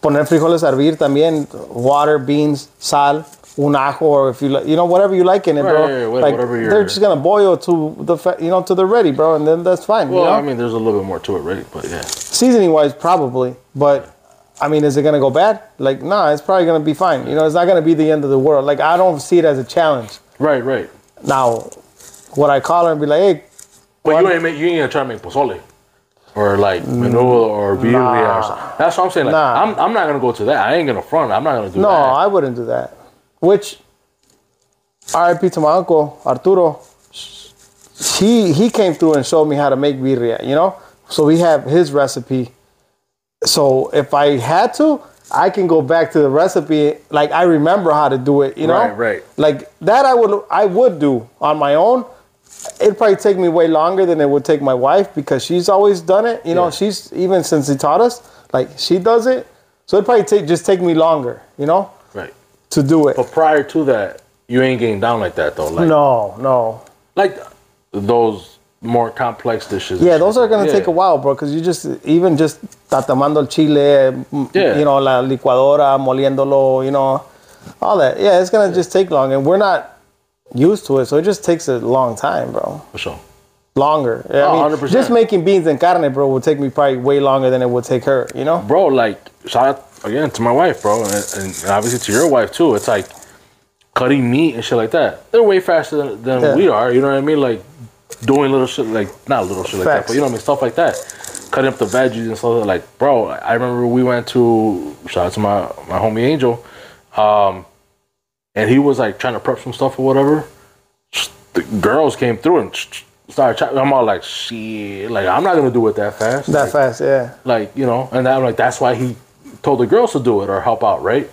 Poner frijoles a hervir también, water, beans, sal, un ajo, or if you like, you know, whatever you like in it, Right, bro. right, right, like, whatever they're just gonna boil to the, fa- you know, to the ready, bro, and then that's fine. Well, you know? I mean, there's a little bit more to it, right? But yeah. seasoning wise, probably, but I mean, is it gonna go bad? Like, nah, it's probably gonna be fine. You know, it's not gonna be the end of the world. Like, I don't see it as a challenge. Right, right. Now, would I call her and be like, hey, But you ain't make, you ain't gonna try to make pozole. Or like menudo or birria or something. That's what I'm saying. Like, Nah. I'm, I'm not gonna go to that. I ain't gonna front. I'm not gonna do no, that. No, I wouldn't do that. Which, RIP to my uncle Arturo, he he came through and showed me how to make birria. You know, so we have his recipe. So if I had to, I can go back to the recipe. Like I remember how to do it. You know, Right, right. Like that, I would I would do on my own. It'd probably take me way longer than it would take my wife because she's always done it. You know, Yeah. she's even since he taught us, like she does it. So it'd probably take just take me longer. You know, Right. to do it. But prior to that, you ain't getting down like that though. Like, No, no. like those more complex dishes. Yeah, those are gonna Yeah. take a while, bro. Because you just even just tatamando el chile, mm, Yeah. you know, la licuadora, moliéndolo, you know, all that. Yeah, it's gonna just take long, and we're not used to it, so it just takes a long time, bro. For sure. Longer. Yeah, Oh, I mean, 100%. just making beans and carne, bro, would take me probably way longer than it would take her. You know? Bro, like, shout out again to my wife, bro, and, and obviously to your wife too. It's like cutting meat and shit like that. They're way faster than, than Yeah. we are. You know what I mean? Like doing little shit, like not little shit like that, but you know what I mean, stuff like that. Cutting up the veggies and stuff like, bro. I remember we went to shout out to my my homie Angel, um, and he was like trying to prep some stuff or whatever. The girls came through and started. Chatting. I'm all like, shit, like I'm not gonna do it that fast. That Like, fast, yeah. like you know and i'm like that's why he told the girls to do it or help out right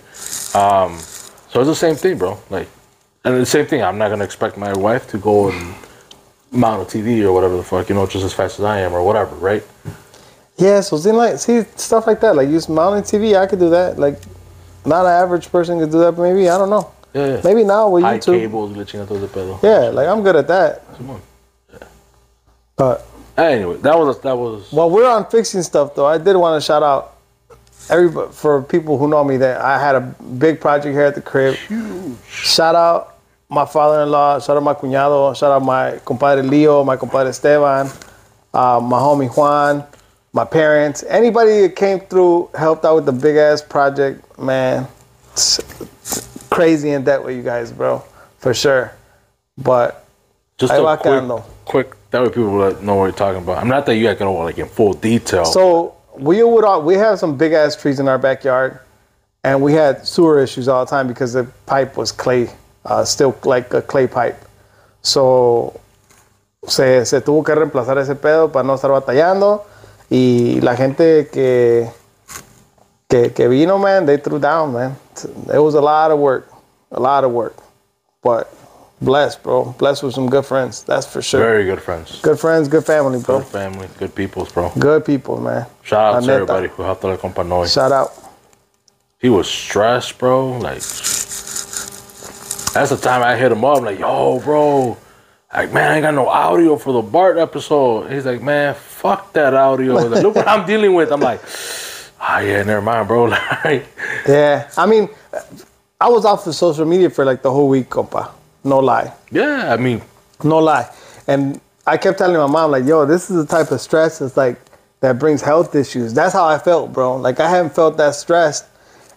um so it's the same thing bro like and the same thing i'm not gonna expect my wife to go and mount a tv or whatever the fuck you know just as fast as i am or whatever right Yeah, so see, like, see stuff like that, like use mounting TV. I could do that. Like, not an average person could do that, but maybe I don't know. yeah, yeah. Maybe now with high YouTube. cables glitching out todo the pedo Yeah, like I'm good at that. Come on. But anyway that was that was while we're on fixing stuff, though, I did want to shout out everybody for people who know me that I had a big project here at the crib. Huge. Shout out my father-in-law. Shout out my cuñado. Shout out my compadre Leo, my compadre Esteban, uh, my homie Juan, my parents. Anybody that came through, helped out with the big ass project, man. It's crazy in debt with you guys, bro, for sure. But Just a quick, quick. That way people will know what you're talking about. I'm not that you guys can like in full detail. So we would all, we have some big ass trees in our backyard, and we had sewer issues all the time because the pipe was clay, uh, still like a clay pipe. So se, se tuvo que reemplazar ese pedo para no estar batallando y la gente que que, que vino, man, they threw down, man. It was a lot of work, a lot of work, but blessed, bro. Blessed with some good friends, that's for sure. Very good friends. Good friends, good family, bro. Good family, good peoples, bro. Good people, man. Shout out La to neta. everybody who helped out compa Noy. Shout out. He was stressed, bro. Like that's the time I hit him up. like, yo, bro. Like, man, I ain't got no audio for the Bart episode. He's like, man, fuck that audio. Like, Look what I'm dealing with. I'm like, ah, yeah, never mind, bro. Like, Yeah, I mean, I was off of social media for like the whole week, compa. No lie, yeah, I mean, no lie. And I kept telling my mom, like, yo, this is the type of stress that's like that brings health issues. That's how I felt, bro. Like I haven't felt that stressed.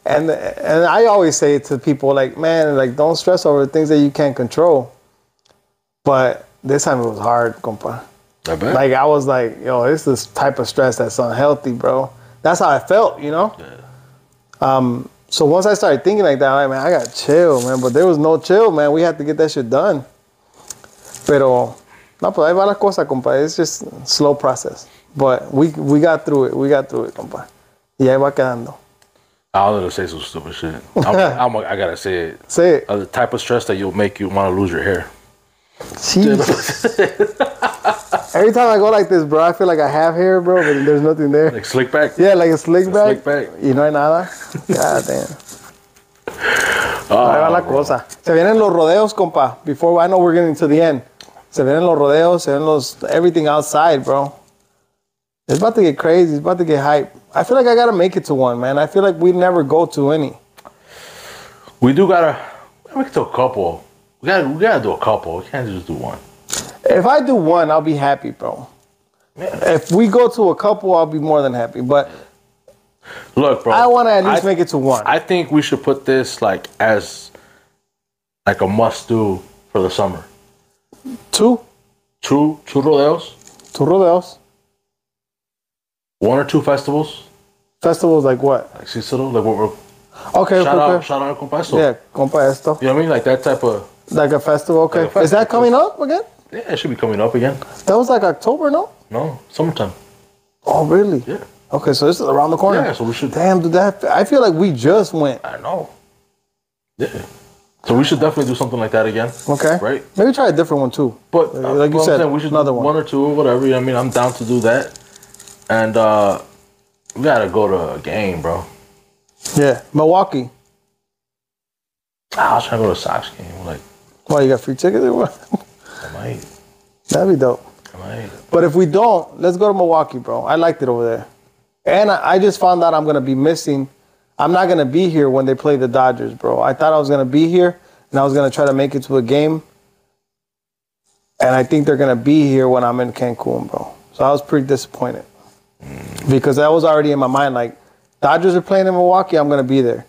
And and I always say to people, like, man, like don't stress over things that you can't control. But this time it was hard, compa. I bet. Like I was like, yo, this is type of stress that's unhealthy, bro. That's how I felt, you know. Yeah. Um. So once I started thinking like that, like, man, I got chill, man. But there was no chill, man. We had to get that shit done. Pero no, pues ahí va la cosa, compa. It's just slow process. But we we got through it. We got through it, compa. Y ahí va quedando. I was gonna say some stupid shit. I'm, I'm, I gotta say it. Say it. Uh, the type of stress that you'll make you want to lose your hair. Jesus. Every time I go like this, bro, I feel like I have hair, bro, but there's nothing there. Like slick back. Yeah, like a slick back. Slick back. Y no hay nada. God damn. Ah, Ahí va la cosa. Se vienen los rodeos, compa. Before I know we're getting to the end. Se vienen los rodeos, se vienen los everything outside, bro. It's about to get crazy. It's about to get hype. I feel like I gotta make it to one, man. I feel like we never go to any. We do gotta we can do a couple. We gotta we gotta do a couple. We can't just do one. If I do one, I'll be happy, bro. If we go to a couple, I'll be more than happy. But Look, bro. I want to at least I- make it to one. I think we should put this like as like a must do for the summer. two, Two two rodeos, two rodeos. One or two festivals. Festivals like what? Like Cicero, like what we're Okay, shout okay. out shout out Compasto. Yeah, compa esto. You know what I mean? Like that type of Like a festival, okay. Like a Is that coming up again? yeah, it should be coming up again. That was like October, no? No, summertime. Oh, really? Yeah. Okay, so this is around the corner. Yeah, so we should Damn, dude, that I feel like we just went. I know. Yeah. So we should definitely do something like that again. Okay. Right. Maybe try a different one too. But Like uh, you I'm said, we should another one. one or two or whatever. You know what I mean, I'm down to do that. And uh we gotta go to a game, bro. Yeah, Milwaukee. I was trying to go to a Sox game. Like, Why you got free tickets or what? I might, That'd be dope. I might. But if we don't, let's go to Milwaukee, bro. I liked it over there. And I, I just found out I'm gonna be missing. I'm not gonna be here when they play the Dodgers, bro. I thought I was gonna be here and I was gonna try to make it to a game. And I think they're gonna be here when I'm in Cancun, bro. So I was pretty disappointed. Because that was already in my mind, like Dodgers are playing in Milwaukee, I'm gonna be there.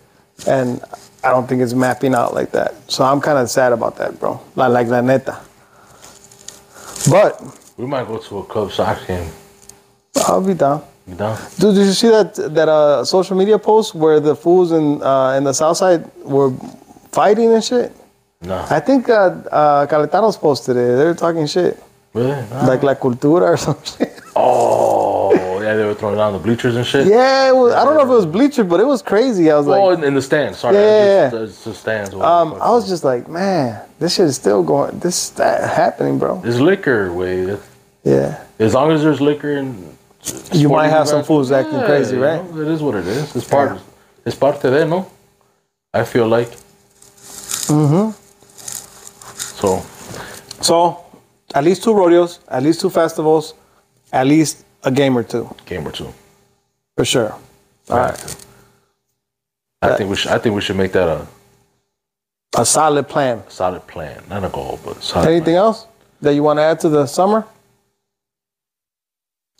And I don't think it's mapping out like that. So I'm kind of sad about that, bro. Like, like la neta. But We might go to a Cubs Sox game. I'll be down. You down? Dude, did you see that that uh, social media post where the fools in uh, in the South Side were fighting and shit? No. I think uh, uh, Calentanos posted it. They were talking shit, Really? No. like La Cultura or some shit. oh, yeah, they were throwing down the bleachers and shit. Yeah, it was, I don't know if it was bleacher, but it was crazy. I was Oh, like, in, in the stands. Sorry, Yeah, I just, it's the stands. um, I was just like, man, this shit is still going. This that happening, bro. It's liquor, way. Yeah, As long as there's liquor and you might have some fools acting yeah, crazy, you right? know, it is what it is. It's part. It's parte de, no? I feel like. Mm-hmm. So So, at least two rodeos, at least two festivals, at least a game or two game or two. for sure. All right. I think we should. I think we should make that a A solid plan. Solid plan, not a goal, but solid Anything else that you want to add to the summer?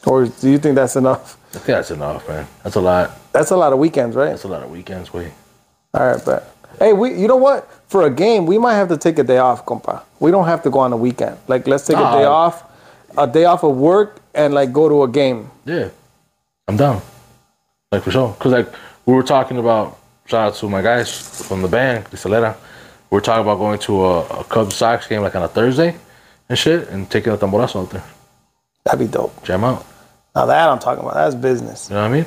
Or do you think that's enough? I think that's enough, man. That's a lot. That's a lot of weekends, right? That's a lot of weekends. Wait. All right, but hey, we you know what? For a game, we might have to take a day off, compa. We don't have to go on a weekend. Like let's take a day off, a day off of work, and like go to a game. Yeah, I'm down. Like for sure. Cause like we were talking about. Shout out to my guys from the band, Cristalera. We are talking about going to a, a Cubs Sox game like on a Thursday and shit, and taking a tamborazo out there, That'd be dope. jam out. Now that I'm talking about, that's business. You know what I mean?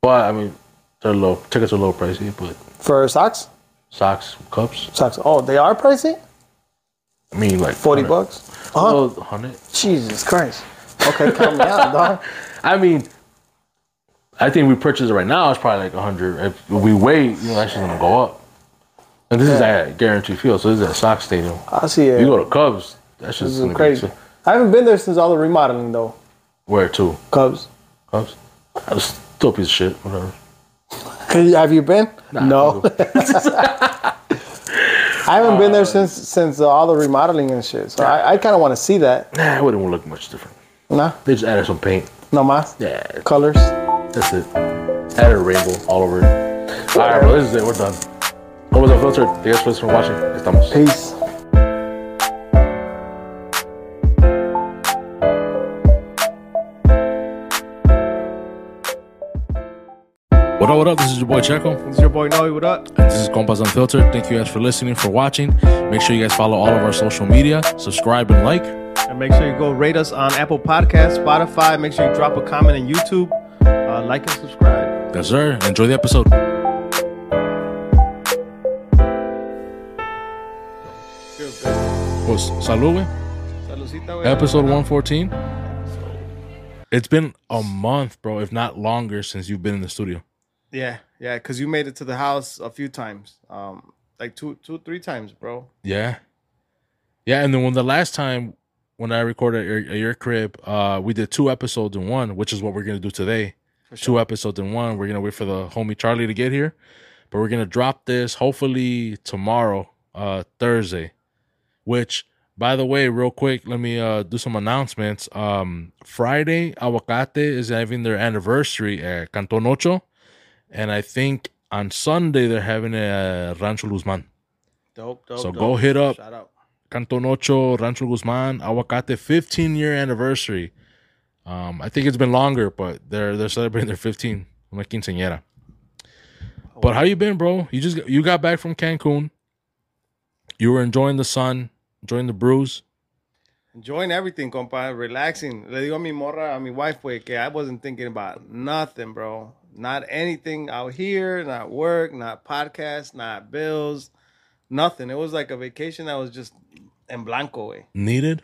But I mean, they're low. Tickets are a little pricey, but For socks, Sox, Cubs. socks. Oh, they are pricey. I mean, like Forty 100 bucks. Uh-huh. Oh, 100. Jesus Christ. Okay, me out, dog. I mean, I think we purchase it right now. It's probably like 100. If we wait, you know, that's just gonna go up. And this is at Guarantee Field, so this is at Sox Stadium. I see it. You go to Cubs, that's just gonna crazy. I haven't been there since all the remodeling though. where to Cubs. Cubs. That's still a piece of shit. Whatever. Have you been? Nah, no. I haven't been there since since uh, all the remodeling and shit. So I, I kind of want to see that. Nah, it wouldn't look much different. Nah, They just added some paint. no más. Yeah, Colors. that's it. Added a rainbow all over it. All right, bro. This is it. We're done. Como Unfiltered. Thank you guys for watching. Estamos. Peace. What up, what up? This is your boy Checo. This is your boy Noe. What up? And This is Compas Unfiltered. Thank you guys for listening, for watching. Make sure you guys follow all of our social media, subscribe and like. Make sure you go rate us on Apple Podcasts, Spotify. Make sure you drop a comment on YouTube. Uh, like and subscribe. Yes, sir. Enjoy the episode. Pues, salud, güey. Saludcita, güey. Episode 114. It's been a month, bro, if not longer, since you've been in the studio. Yeah, yeah, because you made it to the house a few times. Um, like two, two, three times, bro. Yeah. Yeah, and then when the last time when I recorded at your, at your crib, uh, we did two episodes in one, which is what we're gonna do today. Two episodes in one. We're gonna wait for the homie Charlie to get here, but we're gonna drop this hopefully tomorrow, uh, Thursday. Which, by the way, real quick, let me uh do some announcements. Um, Friday, Aguacate is having their anniversary at Canton Ocho, and I think on Sunday they're having a Rancho Guzman. Dope, dope. So dope. go hit up Canton Ocho, Rancho Guzman, Aguacate 15 year anniversary. Um, I think it's been longer, but they're they're celebrating their 15. Una quinceañera. But how you been, bro? You just you got back from Cancun. You were enjoying the sun, enjoying the brews. Enjoying everything, compa. Relaxing. Le digo a mi morra, a mi wife, pues, que I wasn't thinking about nothing, bro. Not anything out here, not work, not podcast, not bills, nothing. It was like a vacation that was just en blanco, way. Needed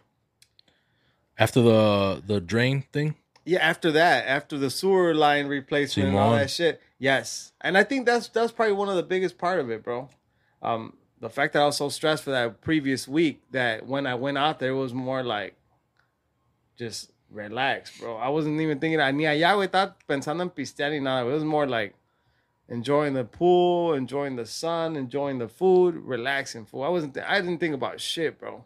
after the the drain thing. Yeah, after that, after the sewer line replacement and all that shit. Yes. And I think that's that's probably one of the biggest part of it, bro. Um, the fact that I was so stressed for that previous week that when I went out there it was more like just relax, bro. I wasn't even thinking ni allá, güey, estaba pensando en pistear ni nada. It was more like enjoying the pool, enjoying the sun, enjoying the food, relaxing. Fool. I wasn't th- I didn't think about shit, bro.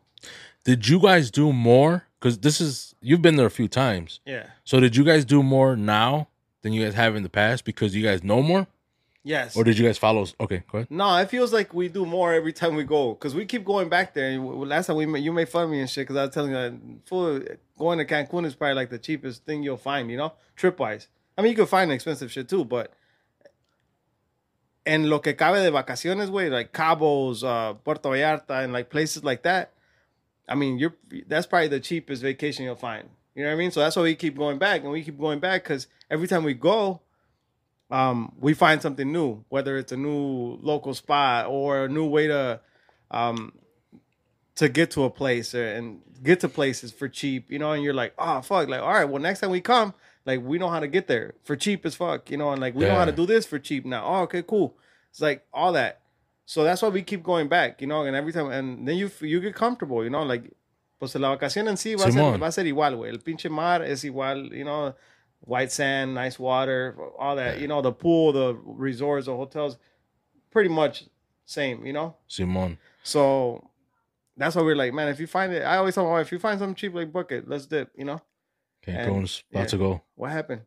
Did you guys do more? Because this is you've been there a few times. Yeah. So did you guys do more now than you guys have in the past because you guys know more, Yes. or did you guys follow? Okay, go ahead. No, it feels like we do more every time we go because we keep going back there. And Last time we ma- you made fun of me and shit because I was telling you, fool, going to Cancun is probably like the cheapest thing you'll find, you know, trip wise. I mean, you could find expensive shit too, but en lo que cabe de vacaciones, way like Cabos, uh, Puerto Vallarta, and like places like that. I mean, you're that's probably the cheapest vacation you'll find. You know what I mean? So that's why we keep going back, and we keep going back because every time we go, um, we find something new, whether it's a new local spot or a new way to um, to get to a place or, and get to places for cheap, you know, and you're like, oh fuck, like all right, well next time we come, like we know how to get there for cheap as fuck, you know, and like we know how to do this for cheap now. Oh, okay, cool. It's like all that. So that's why we keep going back, you know, and every time, and then you you get comfortable, you know, like, pues la vacación en sí va a, ser, va a ser igual, güey. El pinche mar es igual, you know, white sand, nice water, all that, you know, the pool, the resorts, the hotels, pretty much same, you know. Simon. So that's why we're like, man, if you find it, I always tell my wife, if you find something cheap, like book it, let's dip, you know. Cancun's about yeah. to go. What happened?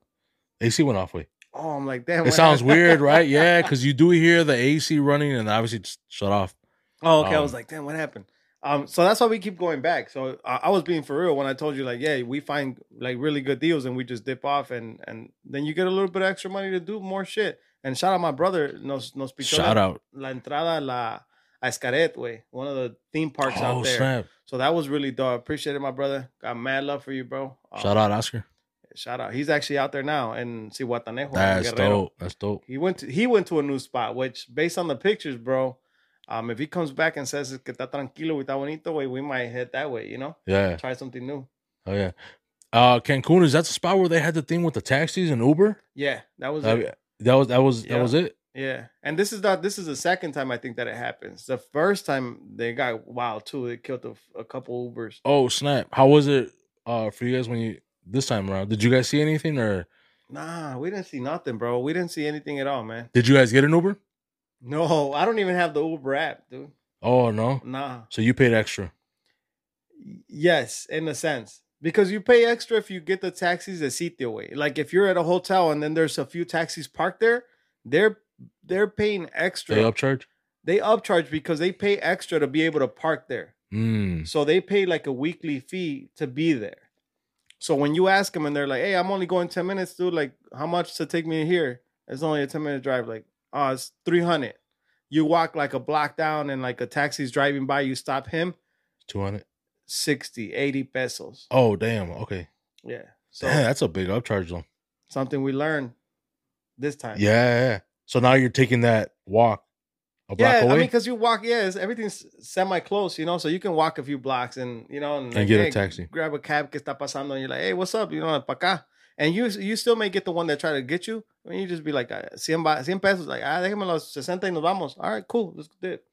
AC went off. Wait. Oh, I'm like, damn. It sounds happened? weird, right? Yeah, because you do hear the AC running and obviously it's shut off. Oh, okay. I Um, was like, damn, what happened? Um, so that's why we keep going back. So I, I was being for real when I told you, like, yeah, we find like really good deals and we just dip off, and and then you get a little bit of extra money to do more shit. And shout out my brother, nos nos pichó Shout la, out. la entrada la a Xcaret, way, one of the theme parks Oh, out there. snap. So that was really dope. Appreciate it, my brother. Got mad love for you, bro. Um, Shout out, Oscar. shout out. He's actually out there now in Zihuatanejo. That's Guerrero. dope. That's dope. He went to he went to a new spot, which based on the pictures, bro. Um, if he comes back and says que está tranquilo, está bonito, way, we might head that way. You know, Yeah. try something new. Oh, yeah. Uh, Cancun, is that the spot where they had the thing with the taxis and Uber? Yeah, that was That, it. that was, that was, Yeah. that was it. Yeah, and this is not this is the second time I think that it happens. The first time they got wild too. They killed a, a couple Ubers. Oh, snap. How was it uh, for you guys when you, this time around? Did you guys see anything or Nah, we didn't see nothing, bro. We didn't see anything at all, man. did you guys get an Uber? No, I don't even have the Uber app, dude. Oh, no. Nah. So you paid extra. Yes, in a sense. Because you pay extra if you get the taxis the sitio way. Like if you're at a hotel and then there's a few taxis parked there, they're they're paying extra. They upcharge? They upcharge because they pay extra to be able to park there. Mm. So they pay like a weekly fee to be there. So when you ask them and they're like, "Hey, I'm only going 10 minutes, dude. Like, how much to take me here?" It's only a 10 minute drive. Like, oh, it's 300. You walk like a block down and like a taxi's driving by, you stop him, 200. 60, 80 pesos. Oh, damn. Okay. Yeah. So Damn, that's a big upcharge, though. something we learned this time. Yeah, yeah. So now you're taking that walk a block Yeah, away I mean, because you walk, yeah, it's, everything's semi close, you know, so you can walk a few blocks and, you know, and, and like, get hey, a taxi. grab a cab que está pasando, and you're like, hey, what's up? You know, pa acá. And you you still may get the one that try to get you, and you just be like, ah, 100, ba- 100 pesos, like, ah, déjame los 60 y nos vamos. All right, cool, let's do it.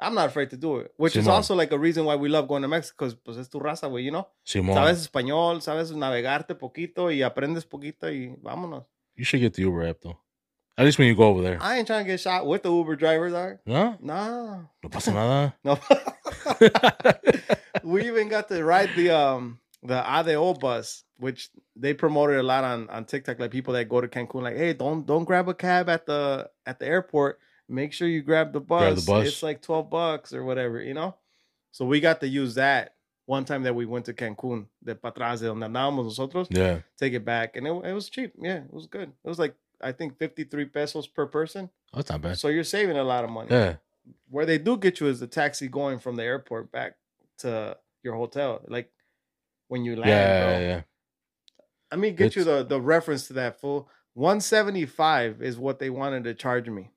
I'm not afraid to do it, which is also like a reason why we love going to Mexico, because pues es tu raza, güey, you know? Simón, Sabes español, sabes navegarte poquito y aprendes poquito y vámonos. you should get the Uber app, though. At least when you go over there. I ain't trying to get shot with the Uber drivers, are No? Nah. No pasa nada. No. we even got to ride the um the ADO bus, which they promoted a lot on on TikTok. Like people that go to Cancun, like, hey, don't don't grab a cab at the at the airport. Make sure you grab the bus. Grab the bus. It's like twelve bucks or whatever, you know. So we got to use that one time that we went to Cancun, de para atrás de donde andábamos nosotros. yeah. Take it back, and it, it was cheap. Yeah, it was good. It was like I think fifty three pesos per person. Oh, that's not bad. So you're saving a lot of money Yeah. where they do get you is the taxi going from the airport back to your hotel. Like when you land, Yeah, bro. yeah, yeah. Let me get you the, the reference to that full. 175 is what they wanted to charge me.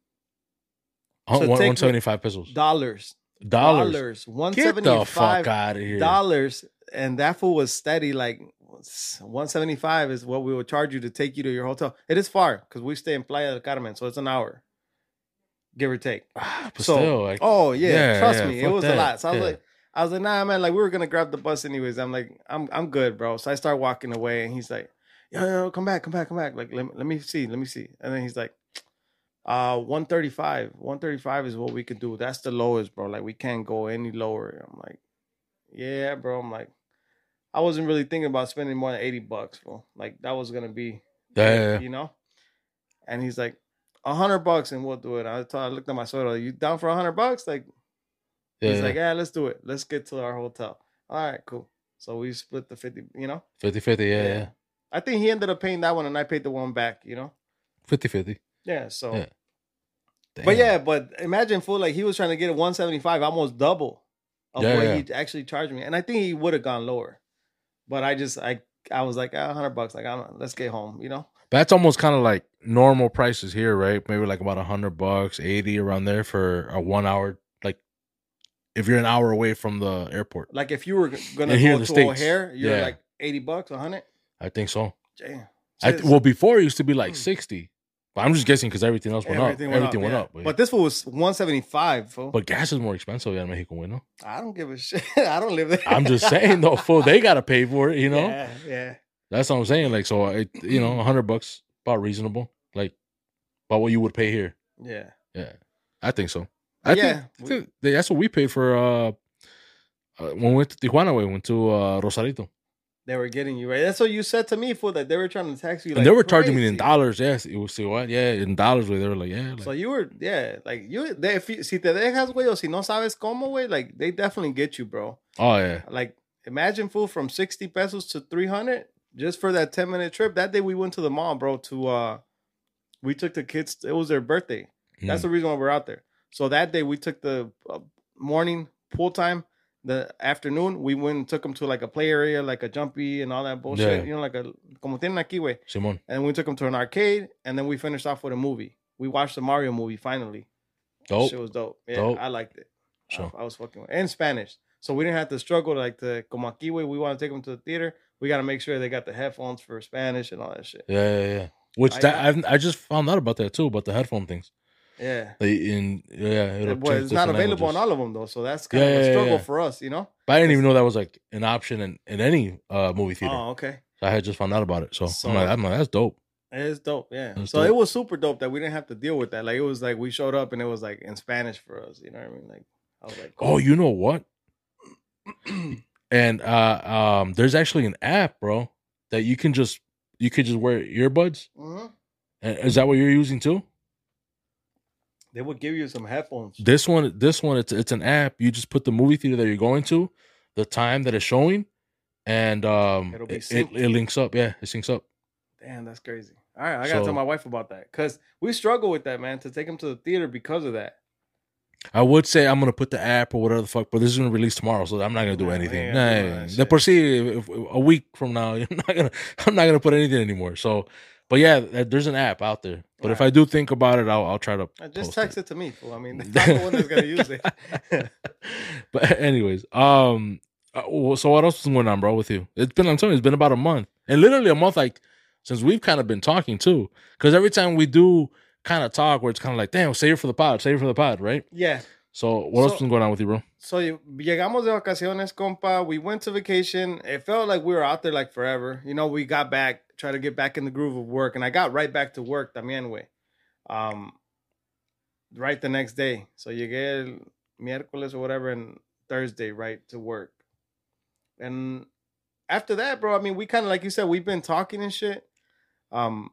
Oh, So take- 175 pesos. Dollars. Dollars. Dollars. Get the fuck out of here. dollars. And that fool was steady. Like 175 is what we would charge you to take you to your hotel. It is far because we stay in Playa del Carmen, so it's an hour, give or take. Ah, So- still, like, Oh yeah, Yeah, trust yeah, me, it was a lot. So I was Yeah. like, I was like, nah, man, like we were gonna grab the bus anyways. I'm like, I'm I'm good, bro. So I start walking away, and he's like, yo, yo, come back, come back, come back. Like, let me, let me see, let me see. And then he's like, uh, 135, 135 is what we could do. That's the lowest, bro. Like we can't go any lower. I'm like, yeah, bro. I'm like, I wasn't really thinking about spending more than 80 bucks, bro. Like that was gonna be yeah, you know. And he's like, a hundred bucks and we'll do it. I told, I looked at my soda. You down for a hundred bucks? Like yeah, he's like, yeah, let's do it. Let's get to our hotel. All right, cool. So we split the fifty. You know, 50 50, yeah, Yeah. yeah. I think he ended up paying that one, and I paid the one back. You know, 50 50. yeah. So, Yeah. but yeah, but imagine full like he was trying to get a one seventy five, almost double of what he actually charged me, and I think he would have gone lower, but I just I I was like a hundred bucks. Like I'm let's get home. You know. That's almost kind of like normal prices here, right? Maybe like about a hundred bucks, eighty around there for a one hour. Like if you're an hour away from the airport, Like if you were gonna go to States, O'Hare, you're yeah. like eighty bucks, a hundred. I think so. Damn. I th- well, before it used to be like Hmm. sixty, but I'm just guessing because everything else went up. Everything went yeah. up. But, But this one was one seventy five. Fool. but gas is more expensive in Mexico, you know. I don't give a shit. I don't live there. I'm just saying though, fool, they gotta pay for it, you know. Yeah, yeah. That's what I'm saying. Like, so it, you know, a hundred bucks about reasonable, like about what you would pay here. Yeah. Yeah, I think so. I yeah, think, I think they- that's what we paid for uh, uh when we went to Tijuana. We went to uh, Rosarito, they were getting you right. That's what you said to me for that. They were trying to tax you. and they were charging me in dollars. Yes, it was see what? Yeah, in dollars. Way they were like, yeah, like, So you were, yeah, like you, they, if you, si te dejas, güey, o si no sabes cómo, güey, like they definitely get you, bro. oh yeah, Like imagine, fool, from sixty pesos to three hundred just for that ten minute trip. That day we went to the mall, bro. To uh, we took the kids. It was their birthday. That's Mm. the reason why we're out there. So that day we took the uh, morning pool time. The afternoon we went and took them to like a play area, like a jumpy and all that bullshit. Yeah. You know, like a como tienen aquí, güey. Simon. And we took them to an arcade, and then we finished off with a movie. We watched the Mario movie finally. Dope. Shit was dope. Yeah, Dope. I liked it. Sure. I, I was fucking with in Spanish, so we didn't have to struggle like the como aquí, güey. We want to take them to the theater. We got to make sure they got the headphones for Spanish and all that shit. Yeah, yeah, yeah. Which I- that I've, I just found out about that too, about the headphone things. Yeah. In yeah, it'll But change it's not available on all of them though, so that's kind Yeah, of a struggle yeah. for us, you know. But I didn't even know that was like an option in, in any uh movie theater. Oh, okay. I had just found out about it, so, So- I'm like, I'm like, that's dope. It's dope, yeah. That's so dope. it was super dope that we didn't have to deal with that. Like it was like we showed up and it was like in Spanish for us. You know what I mean? Like I was like, Oh, you know what? and uh um, there's actually an app, bro, that you can just you could just wear earbuds. Mhm. And Is that what you're using too? They would give you some headphones. This one, this one, it's it's an app. You just put the movie theater that you're going to, the time that it's showing, and um, It'll be it, it, it links up. Yeah, it syncs up. Damn, that's crazy. All right, I gotta So- tell my wife about that because we struggle with that, man. To take them to the theater because of that. I would say I'm gonna put the app or whatever the fuck, but this is gonna release tomorrow, so I'm not gonna do we anything. Nah, none of that the shit. if- if- a week from now, I'm not gonna, I'm not gonna put anything anymore. So, but yeah, there's an app out there. But if I do think about it, I'll, I'll try to Uh, Just text it. to me. Fool. I mean, I'm the one that's gonna use it. but anyways, um, uh, so what else is going on, bro? With you? It's been I'm telling you, it's been about a month, and literally a month, like since we've kind of been talking too. Because every time we do kind of talk, where it's kind of like, damn, save it for the pod, save it for the pod, right? yeah. So what else So- has been going on with you, bro? So llegamos de vacaciones, compa. We went to vacation. It felt like we were out there like forever. You know, we got back, tried to get back in the groove of work, and I got right back to work también, way. Um, right the next day. So llegué el miércoles or whatever, and Thursday right to work. And after that, bro, I mean, we kind of like you said, we've been talking and shit. Um,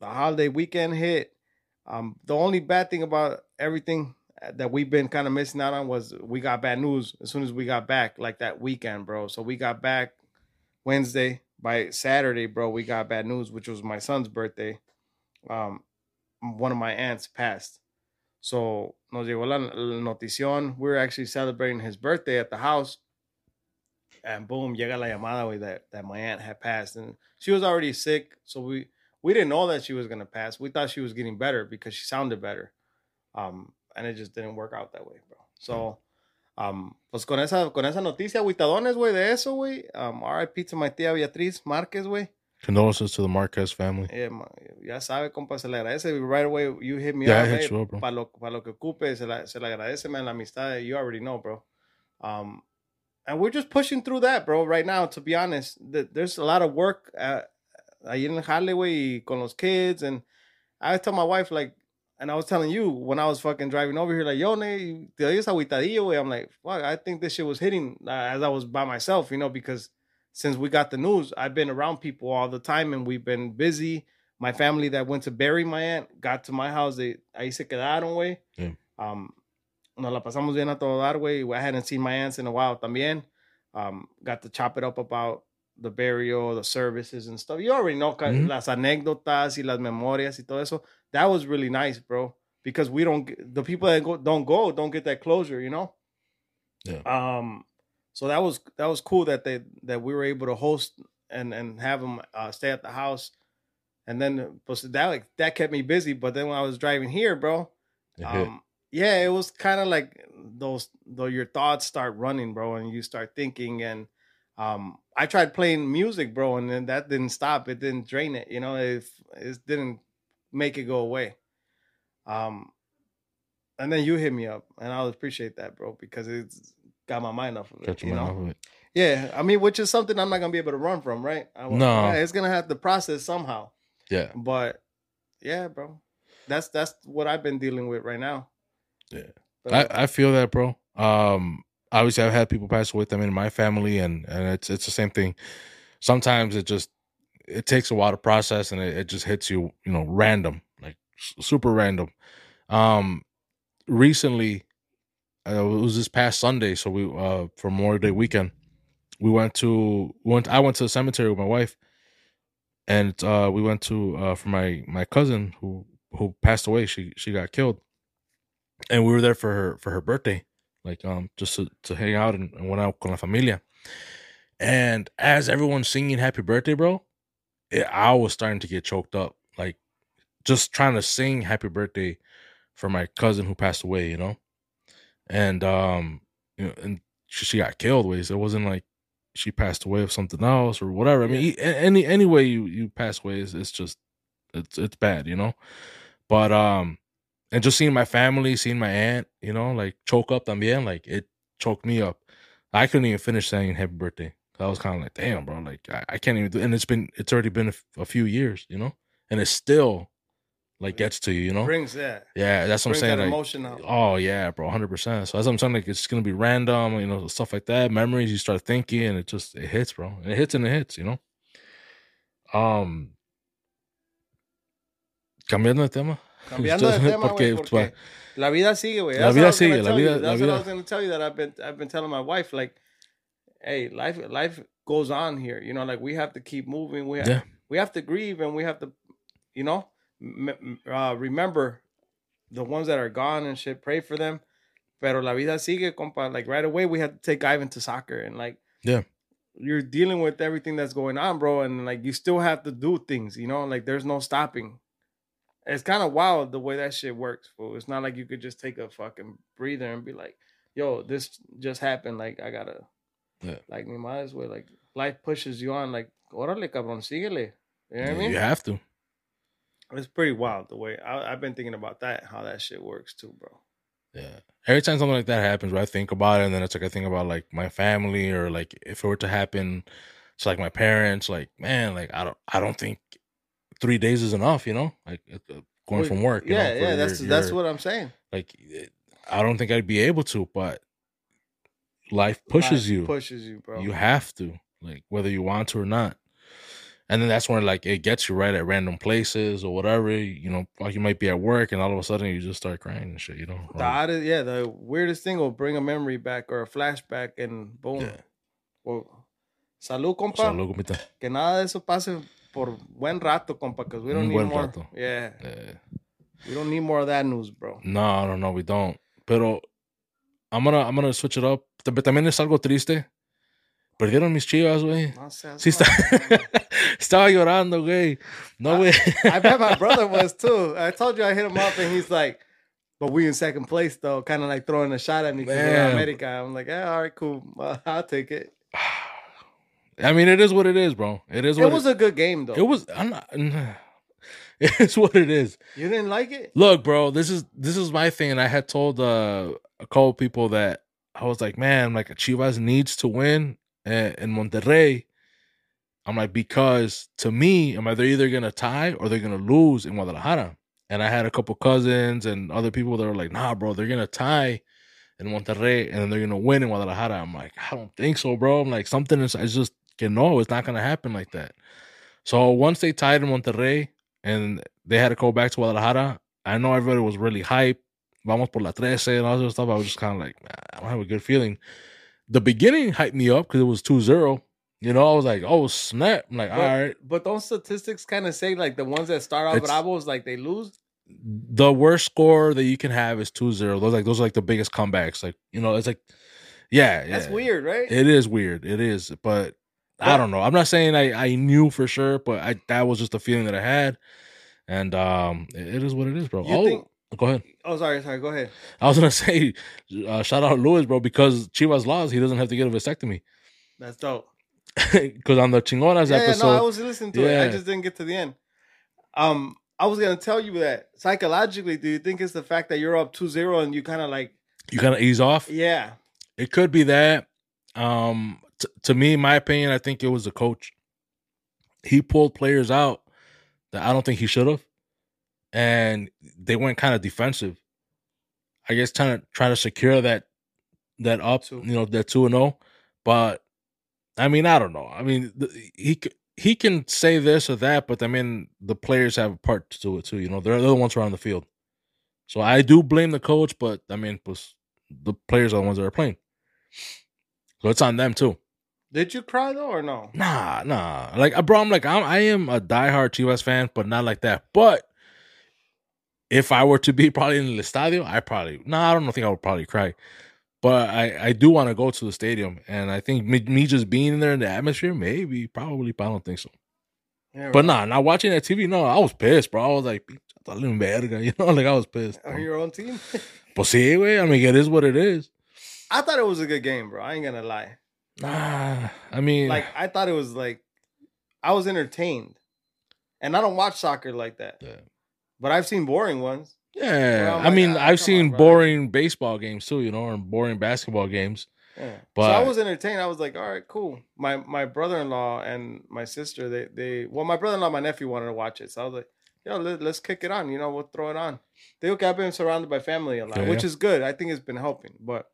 the holiday weekend hit. Um, the only bad thing about everything that we've been kind of missing out on was we got bad news as soon as we got back, like that weekend, bro. So we got back Wednesday. By Saturday, bro, we got bad news, which was my son's birthday. Um, one of my aunts passed. So nos llegó la, notición. We were actually celebrating his birthday at the house. And boom, llega la llamada way that, that my aunt had passed. And she was already sick. So we we didn't know that she was gonna pass. We thought she was getting better because she sounded better. Um, and it just didn't work out that way, bro. So, um, pues con esa, con esa noticia, agüitadones, güey, de eso, güey. Um, RIP to my tía Beatriz Márquez, güey. Condolences to the Marquez family. Yeah, ya sabe, compa, se le agradece. Right away, you hit me Yeah, up, hey, you up, bro. Para lo, pa lo que ocupe, se, la, se le agradece, man, la amistad. You already know, bro. Um, and we're just pushing through that, bro, right now, to be honest. Th- There's a lot of work uh, ahí en el jale, güey, y con los kids. And I tell my wife, like, and I was telling you when I was fucking driving over here, like, yo, ne, te oyes agüitadillo, güey. I'm like, fuck, I think this shit was hitting uh, as I was by myself, you know, because since we got the news, I've been around people all the time and we've been busy. My family that went to bury my aunt got to my house. They ahí se quedaron. Yeah. Um, nos la pasamos bien a todo dar, way. I hadn't seen my aunts in a while también. Um, got to chop it up about the burial, the services and stuff. You already know Mhm. las anécdotas y las memorias y todo eso. That was really nice, bro. Because we don't, get, the people that go, don't go don't get that closure, you know. Yeah. Um, so that was that was cool that they that we were able to host and and have them uh, stay at the house, and then pues, that like that kept me busy. But then when I was driving here, bro, um, yeah, it was kind of like those though your thoughts start running, bro, and you start thinking and. Um, I tried playing music, bro, and then that didn't stop. It didn't drain it, you know. It it didn't make it go away. Um, and then you hit me up, and I'll appreciate that, bro, because it's got my mind off of it. Catch you know? mind off of it. Yeah, I mean, which is something I'm not gonna be able to run from, right? I, No. yeah, it's gonna have to process somehow. Yeah. But yeah, bro, that's that's what I've been dealing with right now. Yeah. Pero- I, I feel that, bro. Um, obviously, I've had people pass away with them in my family, and and it's it's the same thing. Sometimes it just it takes a while to process, and it, it just hits you, you know, random, like super random. Um, recently, uh, it was this past Sunday, so we uh for Memorial Day weekend, we went to went. I went to the cemetery with my wife, and uh we went to uh for my my cousin who who passed away. She she got killed and we were there for her for her birthday, like um just to, to hang out and, and went out con la familia. And as everyone's singing "Happy Birthday, bro," it, I was starting to get choked up, like just trying to sing "Happy Birthday" for my cousin who passed away, you know. And um, you know, and she, she got killed. Ways it wasn't like she passed away of something else or whatever. I mean, e- any any way you you pass away is it's just it's it's bad, you know. But um, and just seeing my family, seeing my aunt, you know, like choke up también, like it choked me up. I couldn't even finish saying happy birthday. I was kind of like, damn, bro, like I, I can't even do. And it's been, it's already been a, f- a few years, you know, and it still like gets to you, you know. brings that Yeah, that's what I'm saying. that Like, emotion out. oh yeah, bro, hundred percent. So that's what I'm saying. Like it's gonna be random, you know, stuff like that. Memories you start thinking, and it just it hits, bro. And it hits and it hits, you know. Um, cambiando de tema. Cambiando de tema, Porque, porque la vida sigue, güey. La vida what I was gonna sigue, la vida- la vida- I was going to tell you that I've been I've been telling my wife like, hey, life life goes on here. You know, like we have to keep moving. We have, Yeah. we have to grieve and we have to, you know, m- uh, remember the ones that are gone and shit. Pray for them. Pero la vida sigue, compa. Like right away, we had to take Ivan to soccer and like, Yeah. you're dealing with everything that's going on, bro, and like you still have to do things. You know, like there's no stopping. It's kind of wild the way that shit works, fool. It's not like you could just take a fucking breather and be like, "Yo, this just happened." Like I gotta, Yeah. like me might as well. Like life pushes you on. Like, órale, cabrón, síguele. You know what I mean? You have to. It's pretty wild the way I, I've been thinking about that, how that shit works too, bro. Yeah. Every time something like that happens, where I think about it, and then it's like I think about like my family, or like if it were to happen to like my parents, like man, like I don't, I don't think three days is enough. You know, like uh, uh, going Well, from work. You yeah, know, for yeah. That's your- that's your- what I'm saying. like. I don't think I'd be able to, but life pushes Life you. pushes you, bro. You have to, like whether you want to or not. And then that's when like it gets you right at random places or whatever. You know, like you might be at work and all of a sudden you just start crying and shit. You know, The oddest, yeah, the weirdest thing will bring a memory back or a flashback, and boom. Yeah. Well, salud, compa. Salud, compita. Que nada de eso pase por buen rato, compa, because we don't Un need more. rato. Yeah, Eh, we don't need more of that news, bro. No, no, no, we don't. Pero I'm gonna, I'm gonna switch it up. Pero también es algo triste. Perdieron mis chivas, güey. No Sí, está... estaba llorando, güey. No, güey. I bet my brother was too. I told you I hit him up, and he's like, "But we in second place though," kind of like throwing a shot at me because we're America. I'm like, "Yeah, all right, cool. I'll take it." I mean, it is what it is, bro. It is It what was a good game though. It was. I'm not. It's what it is. You didn't like it? Look, bro. This is this is my thing, and I had told uh, a couple people that I was like, man, like Chivas needs to win in, Monterrey. I'm like because to me, am I they're either gonna tie or they're gonna lose in Guadalajara. And I had a couple cousins and other people that were like, nah, bro, they're gonna tie in Monterrey and then they're gonna win in Guadalajara. I'm like, I don't think so, bro. I'm like, something is I just can know it's not gonna happen like that. So once they tied in Monterrey and they had to go back to Guadalajara, I know everybody was really hyped. Vamos por la 13 and all this stuff. I was just kind of like, I don't have a good feeling. The beginning hyped me up because it was 2 0. You know, I was like, oh, snap. I'm like, But, all right. but don't statistics kind of say like the ones that start off It's- bravos like they lose? The worst score that you can have is 2 0. Those like those are like the biggest comebacks. Like, you know, it's like, yeah. That's yeah. weird, right? It is weird. It is, but I don't know. I'm not saying I, I knew for sure, but I that was just a feeling that I had, and um, it, it is what it is, bro. Oh, think- go ahead. oh, sorry, sorry. Go ahead. I was gonna say, uh, shout out Lewis, bro, because Chivas lost, he doesn't have to get a vasectomy. That's dope. Because on the Chingonas Yeah, yeah, no, I was listening to it. I just didn't get to the end. Um, I was gonna tell you that psychologically, do you think it's the fact that you're up 2-0 and you kind of like, you kind of ease off. yeah, It could be that. Um, t- to me, my opinion, I think it was the coach. He pulled players out that I don't think he should have, and they went kind of defensive. I guess trying to trying to secure that that up, Two. you know, that two and zero. But I mean, I don't know. I mean, the, he he can say this or that, but I mean, the players have a part to it too. You know, they're, they're the ones who are on the field. So I do blame the coach, but I mean, the players are the ones that are playing. So it's on them too. Did you cry though or no? Nah, nah. Like, bro, I'm like, I'm, I am a diehard Chivas fan, but not like that. But if I were to be probably in the estadio, I probably, nah, I don't think I would probably cry. But I, I do want to go to the stadium, and I think me, me just being in there in the atmosphere, maybe, probably, but I don't think so. Yeah, But nah, not watching that TV, no, I was pissed, bro. I was like, "Pinche talent verga," you know, like I was pissed. On your own team. Pues sí, güey. I mean, it is what it is. I thought it was a good game, bro. I ain't gonna lie. Nah, I mean, Like I thought it was like I was entertained. And I don't watch soccer like that. Yeah. But I've seen boring ones. yeah. Well, I mean, ah, I've seen on, boring baseball games too, you know, or boring basketball games. Yeah. But- so I was entertained. I was like, all right, cool. My my brother in law and my sister, they they well, my brother in law, my nephew wanted to watch it. So I was like, yo, let, let's kick it on. You know, we'll throw it on. They look I've been surrounded by family a lot, Yeah, which yeah. is good. I think it's been helping. But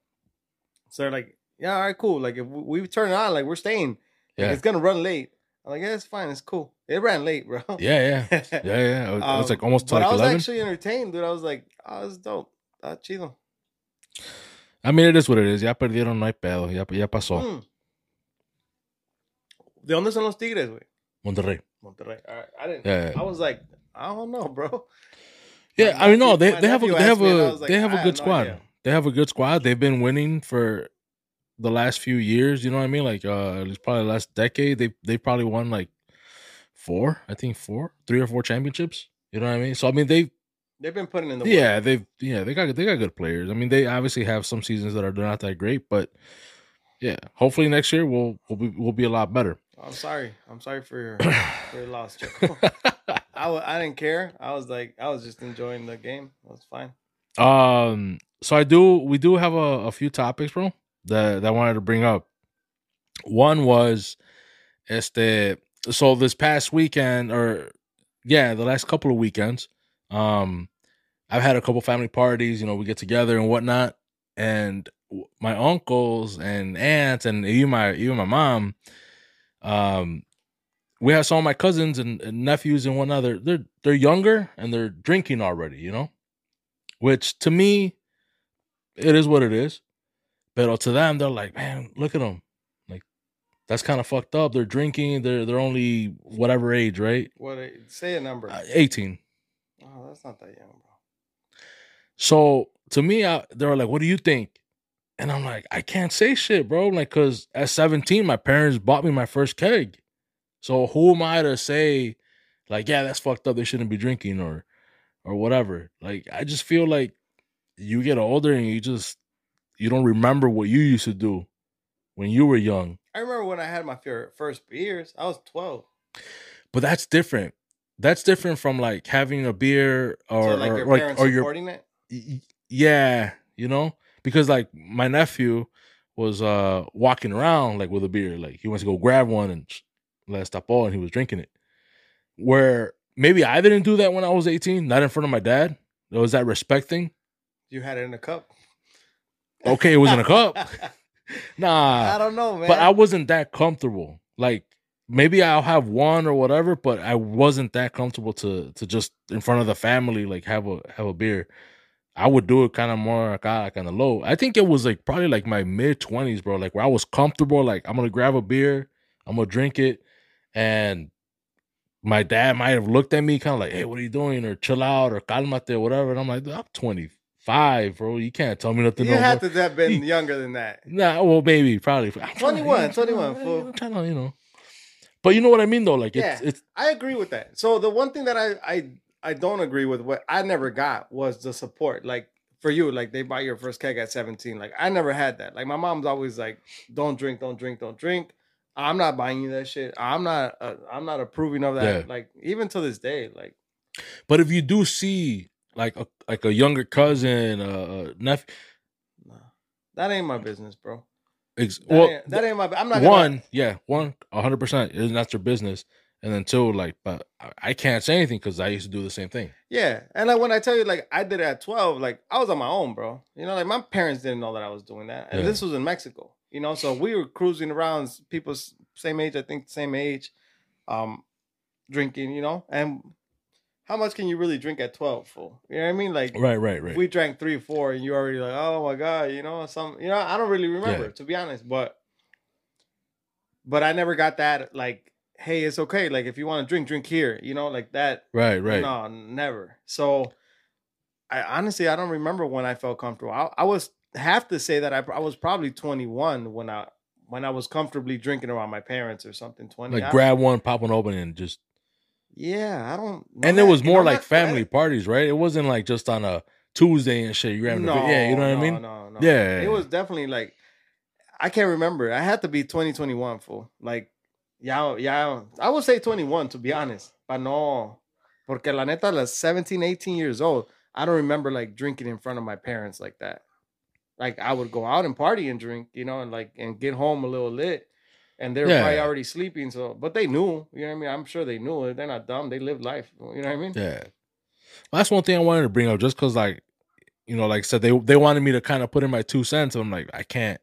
so they're like, yeah, all right, cool. Like if we, we turn it on, like we're staying. Like, Yeah. It's gonna run late. I'm like, yeah, it's fine, it's cool. It ran late, bro. Yeah, yeah, yeah, yeah. It was, it was Um, like almost but like I was eleven. actually entertained, dude. I was like, oh, it's dope. Ah, chido. I mean, it is what it is. Ya perdieron, no hay pedo. Ya, ya pasó. Mm. ¿De dónde son los Tigres, güey? Monterrey. Monterrey. All right. I didn't. Yeah, yeah. I was like, I don't know, bro. Yeah, My I mean, no, they, they have a they have asked me and I a like, they have a good no squad. idea. They have a good squad. They've been winning for the last few years. You know what I mean? Like, uh, it's probably the last decade. They they probably won like four, I think four, three or four championships. You know what I mean? So I mean, they They've been putting in the work. yeah they've yeah they got they got good players. I mean, they obviously have some seasons that are not that great, but yeah, hopefully next year we'll we'll be we'll be a lot better. I'm sorry. I'm sorry for your for your loss. I I didn't care. I was like, I was just enjoying the game. It was fine. Um, so I do we do have a, a few topics, bro, that, that I wanted to bring up. One was este so this past weekend or yeah, the last couple of weekends, um, I've had a couple family parties, you know, we get together and whatnot, and my uncles and aunts and even my even my mom, um, we have some of my cousins and, and nephews and whatnot. They're they're they're younger and they're drinking already, you know which to me, it is what it is. But to them, they're like, man, look at them. That's kind of fucked up. They're drinking. They're they're only whatever age, right? What? Say a number. Uh, Eighteen. oh, that's not that young, bro. So to me, I, they were like, "What do you think?" And I'm like, "I can't say shit, bro." Like, cause at 17, my parents bought me my first keg. So who am I to say, like, yeah, that's fucked up. They shouldn't be drinking or, or whatever. Like, I just feel like you get older and you just you don't remember what you used to do when you were young. I remember when I had my first beers. I was 12. But that's different. That's different from like having a beer or so like or, your like parents or your supporting it. yeah, you know, because like my nephew was uh walking around like with a beer, like he wants to go grab one and let's stop all, and he was drinking it. Where maybe I didn't do that when I was eighteen, not in front of my dad. Was that respect thing? You had it in a cup. Okay, it was in a cup. Nah, I don't know, man. but I wasn't that comfortable. Like maybe I'll have one or whatever, but I wasn't that comfortable to to just in front of the family like have a have a beer. I would do it kind of more kind of low. I think it was like probably like my mid twenties, bro. Like where I was comfortable. Like I'm gonna grab a beer, I'm gonna drink it, and my dad might have looked at me kind of like, "Hey, what are you doing?" or "Chill out" or "Calmate" or whatever. And I'm like, "I'm 25, bro. You can't tell me nothing." you no had more. to have been younger than that. Nah, well, maybe, probably. I'm trying to- 21, I'm 21, fool. I'm trying to, you know. But you know what I mean, though. Like it's Yeah. it's I agree with that. So the one thing that I I I don't agree with what I never got was the support. Like for you, like they buy your first keg at 17. Like I never had that. Like my mom's always like, don't drink, don't drink, don't drink. I'm not buying you that shit. I'm not uh, I'm not approving of that. Yeah. Like even to this day, like But if you do see like a like a younger cousin, uh, nephew, nah, that ain't my business, bro. ex- That, well, ain't, that ain't my. I'm not gonna- one, yeah, one, hundred percent, and that's your business. and then two, like, but I- I can't say anything because I used to do the same thing. Yeah, and like when I tell you, like I did it at twelve, like I was on my own, bro. You know, like my parents didn't know that I was doing that, and Yeah. this was in Mexico. You know, so we were cruising around, people same age, I think, same age, um, drinking. You know, and how much can you really drink at twelve? Fool, you know what I mean? Like, Right, right, right. we drank three, four, and you already like, oh my god, you know, some, you know, I don't really remember Yeah. to be honest, but, but I never got that like, hey, it's okay, like if you want to drink, drink here, you know, like that. right, right. No, never. So, I honestly I don't remember when I felt comfortable. I, I was have to say that I, I was probably 21 when I when I was comfortably drinking around my parents or something. 20. Like I- grab one, pop one open, and just. Yeah, I don't. And it was more like family parties, right? It wasn't like just on a Tuesday and shit. You grabbing No, a yeah, you know what no, I mean? No, no. Yeah. It was definitely like I can't remember. I had to be 2021 for Like yeah, yeah. I would say 21 to be honest. But no. Porque la neta, like 17, 18 years old, I don't remember like drinking in front of my parents like that. Like I would go out and party and drink, you know, and like and get home a little lit. And they're Yeah. probably already sleeping. So but they knew, you know what I mean? I'm sure they knew. They're not dumb. They live life. You know what I mean? Yeah. Well, that's one thing I wanted to bring up, just because, like, you know, like I said, they they wanted me to kind of put in my two cents. And I'm like, I can't.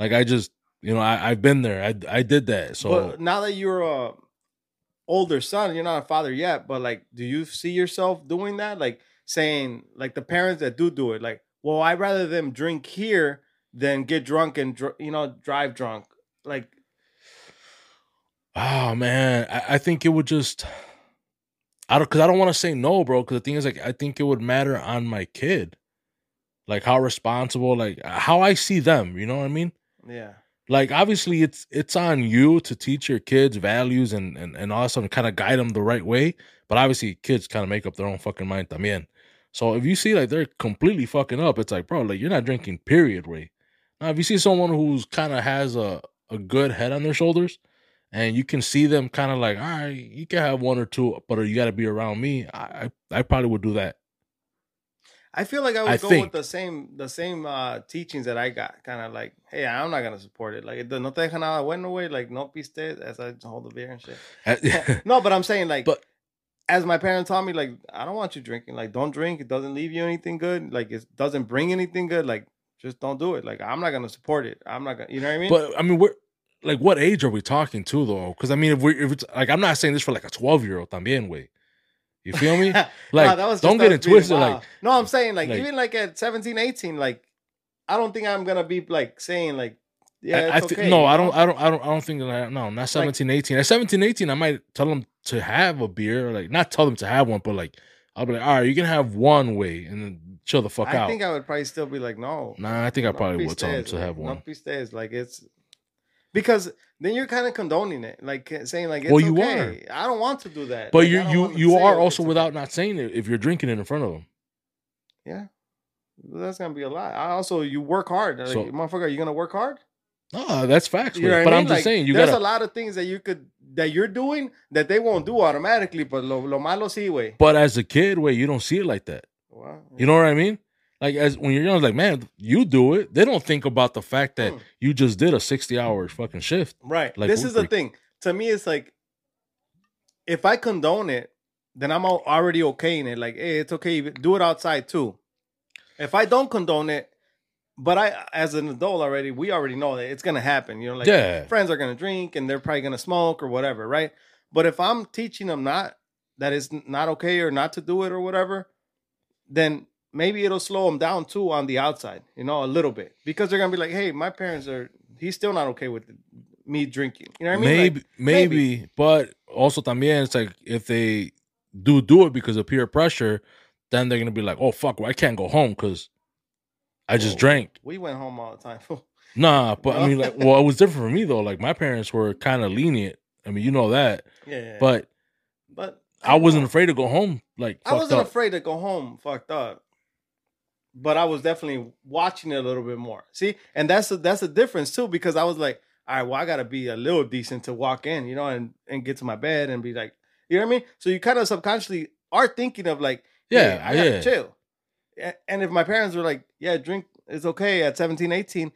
Like, I just, you know, I I've been there. I I did that. So But now that you're a older son, you're not a father yet, but like, do you see yourself doing that? Like saying, like the parents that do do it, like, well, I'd rather them drink here than get drunk and dr- you know drive drunk. Like, Oh man, I, I think it would just I don't because I don't want to say no, bro. Because the thing is, like, I think it would matter on my kid, like how responsible, like uh, how I see them. You know what I mean? yeah, Like, obviously, it's it's on you to teach your kids values and and and all that stuff and kind of guide them the right way. But obviously, kids kind of make up their own fucking mind también. So if you see like they're completely fucking up, it's like, bro, like you're not drinking. Period. Way. Now, if you see someone who's kind of has a a good head on their shoulders, and you can see them kind of like, all right, you can have one or two, but you got to be around me. I, I probably would do that. I feel like I would I go think. with the same the same uh teachings that I got. Kind of like, hey, I'm not gonna support it. Like, no te deja nada bueno, way. Like, no pistes as I hold the beer and shit. no, but I'm saying like, But- as my parents taught me, like, I don't want you drinking. Like, don't drink. It doesn't leave you anything good. Like, it doesn't bring anything good. Like, just don't do it. Like, I'm not gonna support it. I'm not gonna. You know what I mean? But I mean, we're like, what age are we talking to though? Because I mean, if we if it's like, I'm not saying this for like a 12 year old también way. You feel me? Like, No, that was don't get it twisted. wild. Like, no, I'm saying like, like- even like at 17, 18, like, I don't think I'm gonna be like saying like, yeah, I, I thi- okay, no, I don't, I don't, I don't, I don't think that. No, not 17, 18. At 17, 18, I might tell them to have a beer, like not tell them to have one, but like I'll be like, all right, you can have one way, and then chill the fuck I out. I think I would probably still be like, no. nah, I think I no probably would tell them to have one. No pistes. Like it's because then you're kind of condoning it, like saying like, it's Well, you okay. I don't want to do that. But Like, you, you, you are also without okay. not saying it if you're drinking it in front of them. Yeah, that's gonna be a lot. I also you work hard. Like, So- motherfucker, are you gonna work hard? No, that's facts. You know but I I'm mean? just Like, saying, you there's gotta. a lot of things that you could that you're doing that they won't do automatically. But lo, lo malo sí, way. But as a kid, wait, you don't see it like that. You know what I mean? Like as when you're young, like man, you do it. They don't think about the fact that Hmm. you just did a 60 hour fucking shift. Right. Like this is the thing. To me, it's like if I condone it, then I'm already okay in it. Like, hey, it's okay. Do it outside too. If I don't condone it, but I, as an adult already, we already know that it's gonna happen. You know, like Yeah. friends are gonna drink and they're probably gonna smoke or whatever, right? But if I'm teaching them not that it's not okay or not to do it or whatever, then maybe it'll slow them down too on the outside, you know, a little bit because they're gonna be like, hey, my parents are. He's still not okay with me drinking. You know what I mean? Like, maybe, maybe, but also también it's like if they do do it because of peer pressure, then they're gonna be like, oh fuck, well, I can't go home because I just Oh, drank. We went home all the time. Nah, but I mean, like, well, it was different for me though. Like my parents were kind of lenient. I mean, you know that, yeah, but but I wasn't afraid to go home. Like I wasn't up. afraid to go home fucked up. But I was definitely watching it a little bit more. See, and that's a, that's a difference too because I was like, all right, well, I gotta be a little decent to walk in, you know, and and get to my bed and be like, you know what I mean? So you kind of subconsciously are thinking of like, Yeah, hey, I gotta yeah. chill. And if my parents were like, yeah, drink, is okay at 17, 18,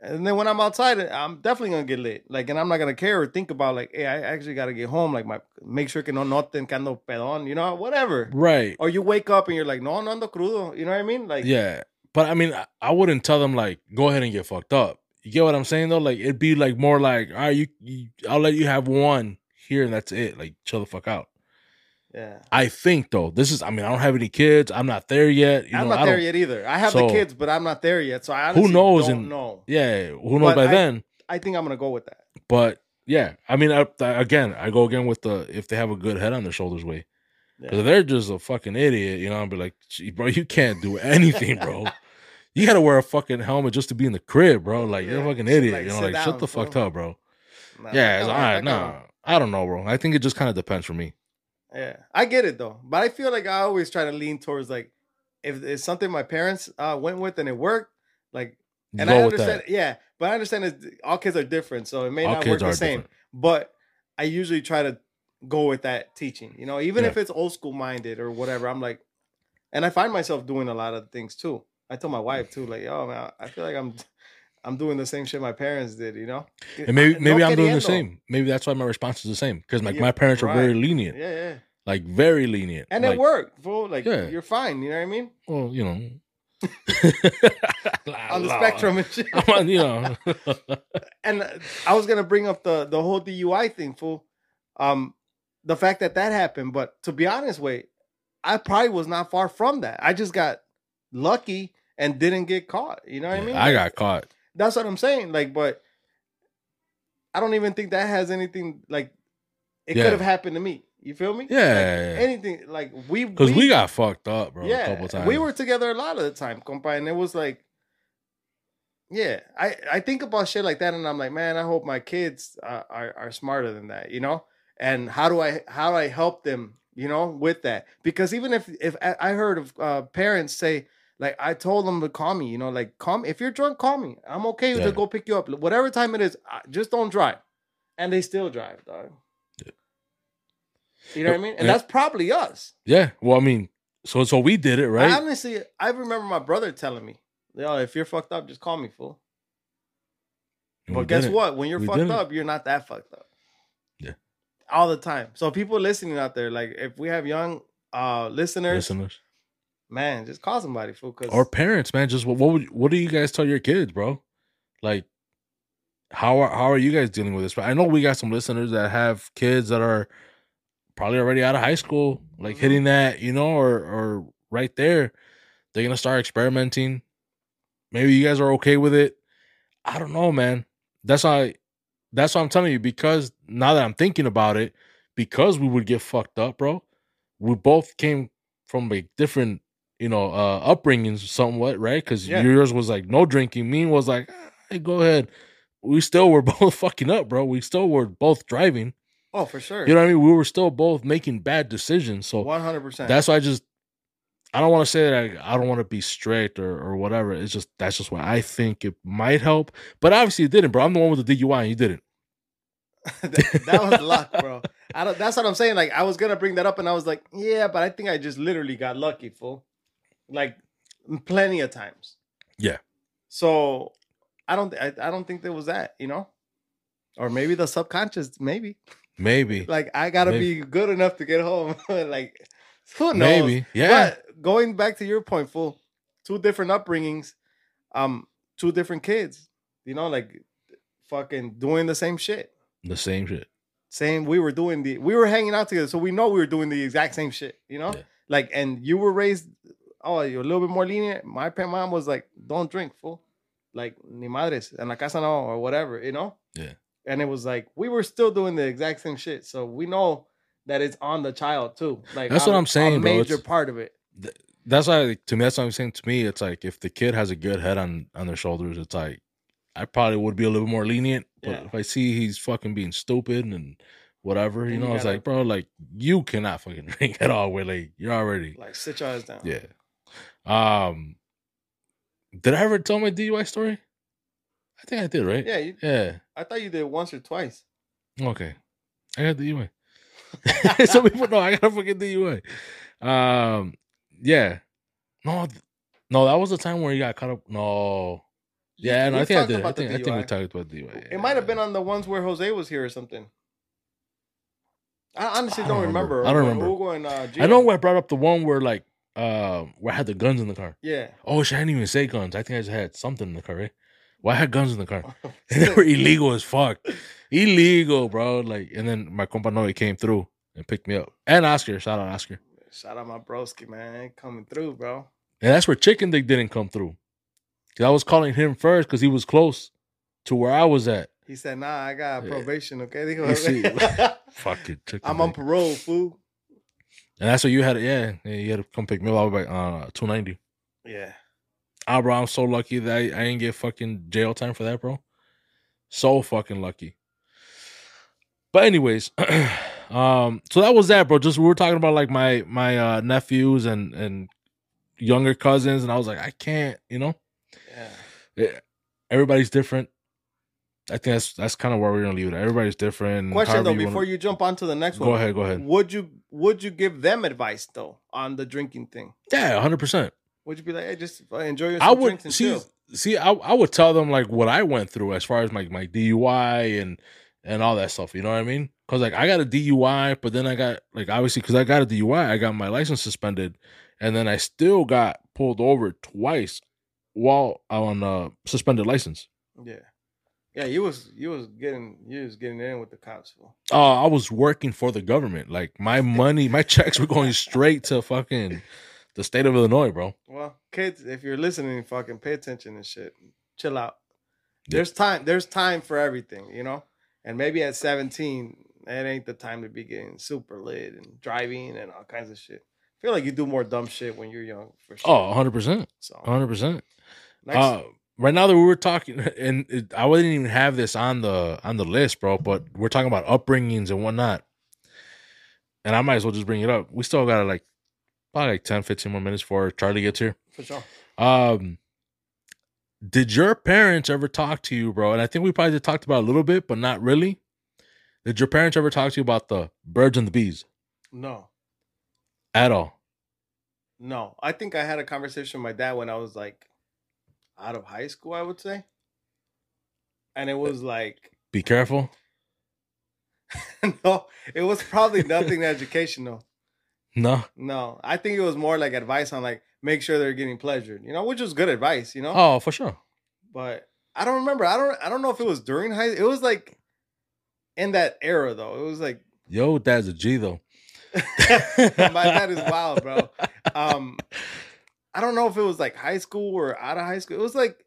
And then when I'm outside, I'm definitely gonna get lit. Like, and I'm not gonna care or think about like, hey, I actually gotta get home. Like, my make sure que no noten que ando pedón, you know, whatever. Right. Or you wake up and you're like, no, no ando crudo. You know what I mean? Like, Yeah. But I mean, I, I wouldn't tell them like, go ahead and get fucked up. You get what I'm saying though? Like it'd be like more like, all right, you, you I'll let you have one here and that's it. Like chill the fuck out. Yeah. I think though, this is I mean, I don't have any kids. I'm not there yet. You I'm know, not I there yet either. I have So- the kids, but I'm not there yet. So I honestly Who knows don't in- know. Yeah, who knows by I- then? I think I'm gonna go with that. But yeah, I mean, I, I- again, I go again with the if they have a good head on their shoulders way. Yeah. Because they're just a fucking idiot, you know. I'll be like, "Gee, bro, you can't do anything, bro. you gotta wear a fucking helmet just to be in the crib, bro. Like you're a fucking idiot, like, you know. Like down, shut the fool. fuck up, bro. Nah, yeah, it's that right. of- No, kind I don't know, bro. I think it just kind of depends for me. Yeah, I get it though, but I feel like I always try to lean towards like if it's something my parents uh, went with and it worked, like, and go I understand, yeah, but I understand it's, all kids are different, so it may All not work the same. different. But I usually try to go with that teaching, you know, even Yeah. if it's old school minded or whatever. I'm like, and I find myself doing a lot of things too. I told my wife too, like, oh man, I feel like I'm, I'm doing the same shit my parents did, you know. And maybe No maybe I'm doing the same. Maybe that's why my response is the same. Because like Yeah, my parents are very lenient, Yeah, yeah, like very lenient, and like, it worked, fool. Like, Yeah. you're fine. You know what I mean? Well, you know, On the spectrum and shit. On, you know. and I was gonna bring up the the whole DUI thing, fool. Um, the fact that that happened, but to be honest, wait, I probably was not far from that. I just got lucky and didn't get caught. You know what I mean? I got caught. That's what I'm saying. Like, but I don't even think that has anything like it Yeah. could have happened to me. You feel me? Yeah, Like, yeah, yeah. anything like we Because we, got fucked up, bro, a couple times. we were together a lot of the time, compa, and it was like, yeah, I I think about shit like that, and I'm like, man, I hope my kids uh, are are smarter than that, you know. And how do I how do I help them, you know, with that? Because even if if I I heard of uh, parents say. Like I told them to call me, you know, like call me if you're drunk, call me. I'm okay Yeah. to go pick you up, whatever time it is. Just don't drive, and they still drive, dog. Yeah. You know what I mean? And Yeah. that's probably us. Yeah. Well, I mean, so so we did it, right? I honestly, I remember my brother telling me, "Yo, if you're fucked up, just call me, fool." And But guess what? When you're We fucked up, you're not that fucked up. Yeah. All the time. So people listening out there, like if we have young uh listeners, Listeners man, just call somebody, fool. Cause or parents, man, just what what, would, what do you guys tell your kids, bro? Like, how are how are you guys dealing with this? I know we got some listeners that have kids that are probably already out of high school, like Mhm. hitting that, you know, or or right there, they're gonna start experimenting. Maybe you guys are okay with it. I don't know, man. That's why. That's what I'm telling you. Because now that I'm thinking about it, because we would get fucked up, bro. We both came from a different, you know, uh upbringings somewhat, right? Because Yeah. yours was like no drinking. Mine was like, hey, go ahead. We still were both fucking up, bro. We still were both driving. oh, for sure, You know what I mean? We were still both making bad decisions. So one hundred percent. that's why I just I don't want to say that I, I don't want to be strict or, or whatever. It's just that's just why I think it might help. But obviously it didn't, bro. I'm the one with the DUI and you didn't. that, that was luck, bro. I don't. That's what I'm saying. Like I was gonna bring that up, and I was like, yeah, but I think I just literally got lucky, fool. Like plenty of times. Yeah. So I don't. I, I don't think there was that. You know, or maybe the subconscious. Maybe Maybe. like I gotta Maybe. be good enough to get home. like who knows? Maybe. Yeah. But going back to your point, fool. Two different upbringings, um, two different kids. You know, like fucking doing the same shit the same shit. same we were doing the we were hanging out together so we know we were doing the exact same shit you know Yeah. like and you were raised oh you're a little bit more lenient my mom was like don't drink fool like ni madres en la casa no or whatever you know Yeah. and it was like we were still doing the exact same shit so we know that it's on the child too like That's what I'm saying, a bro. major It's- part of it That's why to me that's what I'm saying. To me, it's like if the kid has a good head on on their shoulders, it's like I probably would be a little bit more lenient. But Yeah. if I see he's fucking being stupid and whatever, you know, it's like, bro, like you cannot fucking drink at all. Where like you're already like sit your ass down Yeah. Um did I ever tell my DUI story? I think I did, right? yeah you, Yeah. i thought you did once or twice Okay. I got DUI. Some people know I got a fucking DUI. Um yeah. No, no, that was the time where he got caught up. No. Yeah, no, I think I did. I think, I think we talked about the DUI. It might have been on the ones where Jose was here or something. I honestly I don't, don't remember. remember. I don't remember. And, uh, I know I brought up the one where like uh where I had the guns in the car. Yeah. Oh shit, I didn't even say guns. I think I just had something in the car, right? Well, I had guns in the car. And they were illegal as fuck. Illegal, bro. Like, and then my compa Noe came through and picked me up. And Oscar, shout out Oscar. Shout out my broski, man. Coming through, bro. And that's where Chicken Dick didn't come through. Cause I was calling him first because he was close to where I was at. He said, nah, I got Yeah. probation, okay? See, Fuck it, Chicken I'm on parole, fool. And that's what you had. Yeah, yeah, you had to come pick me up. I was like, uh, two ninety. Yeah. Ah, bro, I'm so lucky that I, I didn't get fucking jail time for that, bro. So fucking lucky. But anyways, um, so that was that, bro. Just we were talking about like my my uh nephews and and younger cousins, and I was like, I can't, you know, Yeah. Eh, everybody's different. I think that's that's kind of where we're gonna leave it. Everybody's different. Question though, you before wanna- you jump on to the next one, go ahead, go ahead. Would you would you give them advice though on the drinking thing? Yeah, hundred percent. Would you be like, hey, just uh, enjoy your I drinks would and see. chill? See, I, I would tell them like what I went through as far as my my DUI and and all that stuff. You know what I mean? Because like I got a DUI, but then I got like obviously because I got a DUI, I got my license suspended, and then I still got pulled over twice while on a suspended license. Yeah. Yeah, you was you was getting you was getting in with the cops. Fool. Uh, I was working for the government. Like my money, my checks were going straight to fucking the state of Illinois, bro. Well, kids, if you're listening, fucking pay attention and shit. Chill out. Yeah. There's time. There's time for everything, you know. And maybe at 17, that ain't the time to be getting super lit and driving and all kinds of shit. I feel like you do more dumb shit when you're young, for sure. Oh, 100 percent, so hundred percent. next, Uh, right now that we were talking, and it, I wouldn't even have this on the on the list, bro. But we're talking about upbringings and whatnot, and I might as well just bring it up. We still got like probably like 10, 15 more minutes before Charlie gets here. for sure. Um, did your parents ever talk to you, bro? And I think we probably just talked about a little bit, but not really. Did your parents ever talk to you about the birds and the bees No, at all? no. I think I had a conversation with my dad when I was like out of high school. I would say, and it was like Be careful. no, it was probably nothing educational. No. No, I think it was more like advice on like make sure they're getting pleasured, you know, which was good advice, you know. Oh, for sure. But I don't remember. I don't. I don't know if it was during high. It was like in that era though. It was like Yo, dad's a G though. my dad is wild, bro. Um, I don't know if it was like high school or out of high school. It was like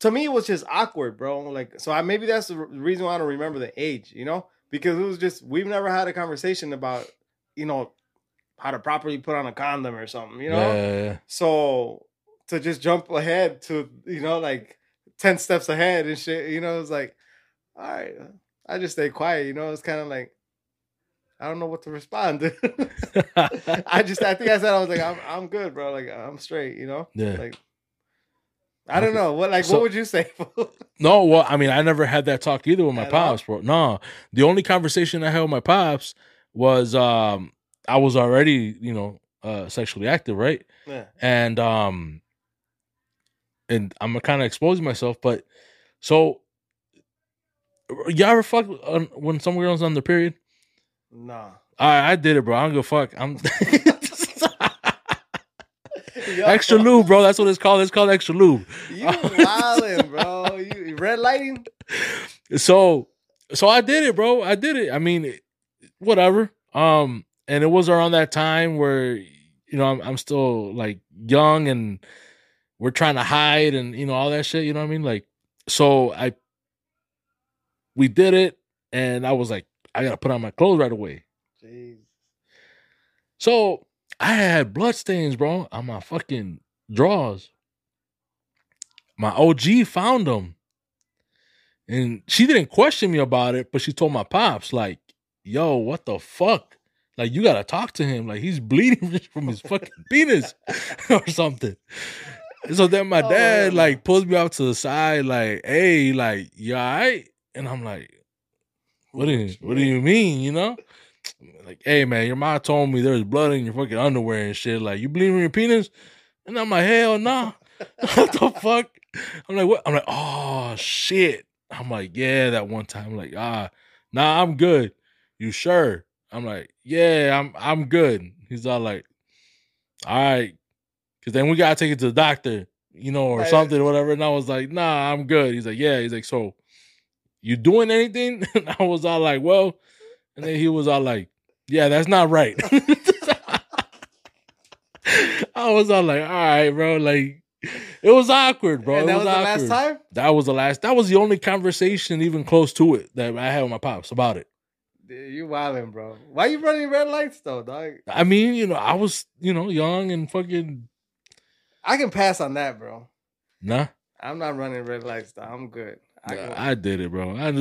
to me, it was just awkward, bro. Like so, I maybe that's the reason why I don't remember the age, you know, because it was just we've never had a conversation about you know how to properly put on a condom or something, you know. Yeah, yeah, yeah. So to just jump ahead to you know like ten steps ahead and shit, you know, it's like, all right, I just stay quiet. You know, it's kind of like I don't know what to respond. to. I just I think I said I was like I'm I'm good, bro. Like I'm straight. You know, Yeah. like. I don't know what like So- what would you say? No, well, I mean, I never had that talk either with my At all? pops, bro. No, the only conversation I had with my pops was um I was already, you know, uh sexually active, right? yeah. And um and I'm kind of exposing myself, but so you ever fuck on, when some girl's on their period? Nah. I I did it, bro. I don't give a fuck. I'm extra lube, bro. That's what it's called. It's called extra lube. You wildin', bro. You you red lighting? so so I did it, bro. I did it. I mean, whatever. Um, and it was around that time where you know I'm I'm still like young and we're trying to hide and you know all that shit. You know what I mean? Like, so I we did it, and I was like, I gotta put on my clothes right away. Jeez. So I had blood stains, bro, on my fucking drawers. My OG found them. And she didn't question me about it, but she told my pops, like, yo, what the fuck? Like, you gotta talk to him. Like, he's bleeding from his fucking penis or something. So then my Oh, dad, no. like, pulls me off to the side, like, hey, like, you all right? And I'm like, what do you what do you mean, you know? Like, hey man, your mom told me there's blood in your fucking underwear and shit. Like, you bleeding from your penis? And I'm like, hell no. what the fuck? I'm like, what? I'm like, oh shit. I'm like, yeah, that one time. I'm like, ah, nah, I'm good. You sure? I'm like, yeah, I'm I'm good. He's all like, all right. Cause then we gotta take it to the doctor, you know, or Right. something, or whatever. And I was like, nah, I'm good. He's like, yeah. He's like, so you doing anything? And I was all like, well, and then he was all like, yeah, that's not right. I was all like, all right, bro. Like, it was awkward, bro. and it that was, the awkward. last time. That was the last. That was the only conversation even close to it that I had with my pops about it. Dude, you wildin', bro. Why you running red lights though, dog? I mean, you know, I was, you know, young and fucking I can pass on that, bro. nah. I'm not running red lights, though. I'm good. I can, I did it, bro. I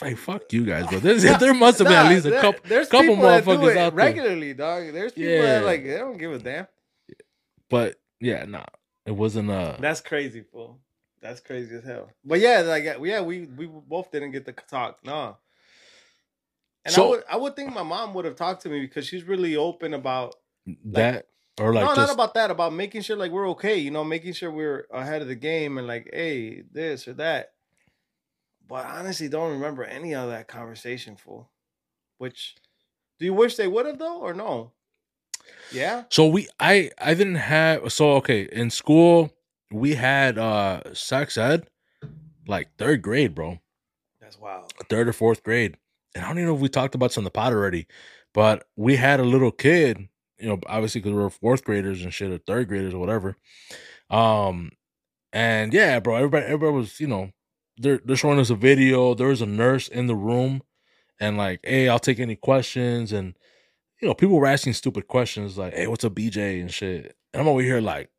hey, fuck you guys, bro. There's, there must have been at least a there- couple, There's couple people that do motherfuckers it out there. regularly, dog. There's people Yeah. that like they don't give a damn. But yeah, nah, it wasn't. Uh, That's crazy, fool. That's crazy as hell. But yeah, like yeah, we we both didn't get to talk. No. And So- I would I would think my mom would have talked to me because she's really open about that or like no, just not about that. About making sure like we're okay. You know, making sure we're ahead of the game and like, hey, this or that. But I honestly, don't remember any of that conversation, fool. Which, do you wish they would have though, or no? Yeah. So we I I didn't have so okay, in school we had uh sex ed like third grade, bro. That's wild. Third or fourth grade. And I don't even know if we talked about this on the pod already, but we had a little kid, you know, obviously because we were fourth graders and shit, or third graders or whatever. Um and yeah, bro, everybody everybody was, you know, they're they're showing us a video. There was a nurse in the room and like, hey, I'll take any questions and you know, people were asking stupid questions like, "Hey, what's a BJ?" and shit. And I'm over here like,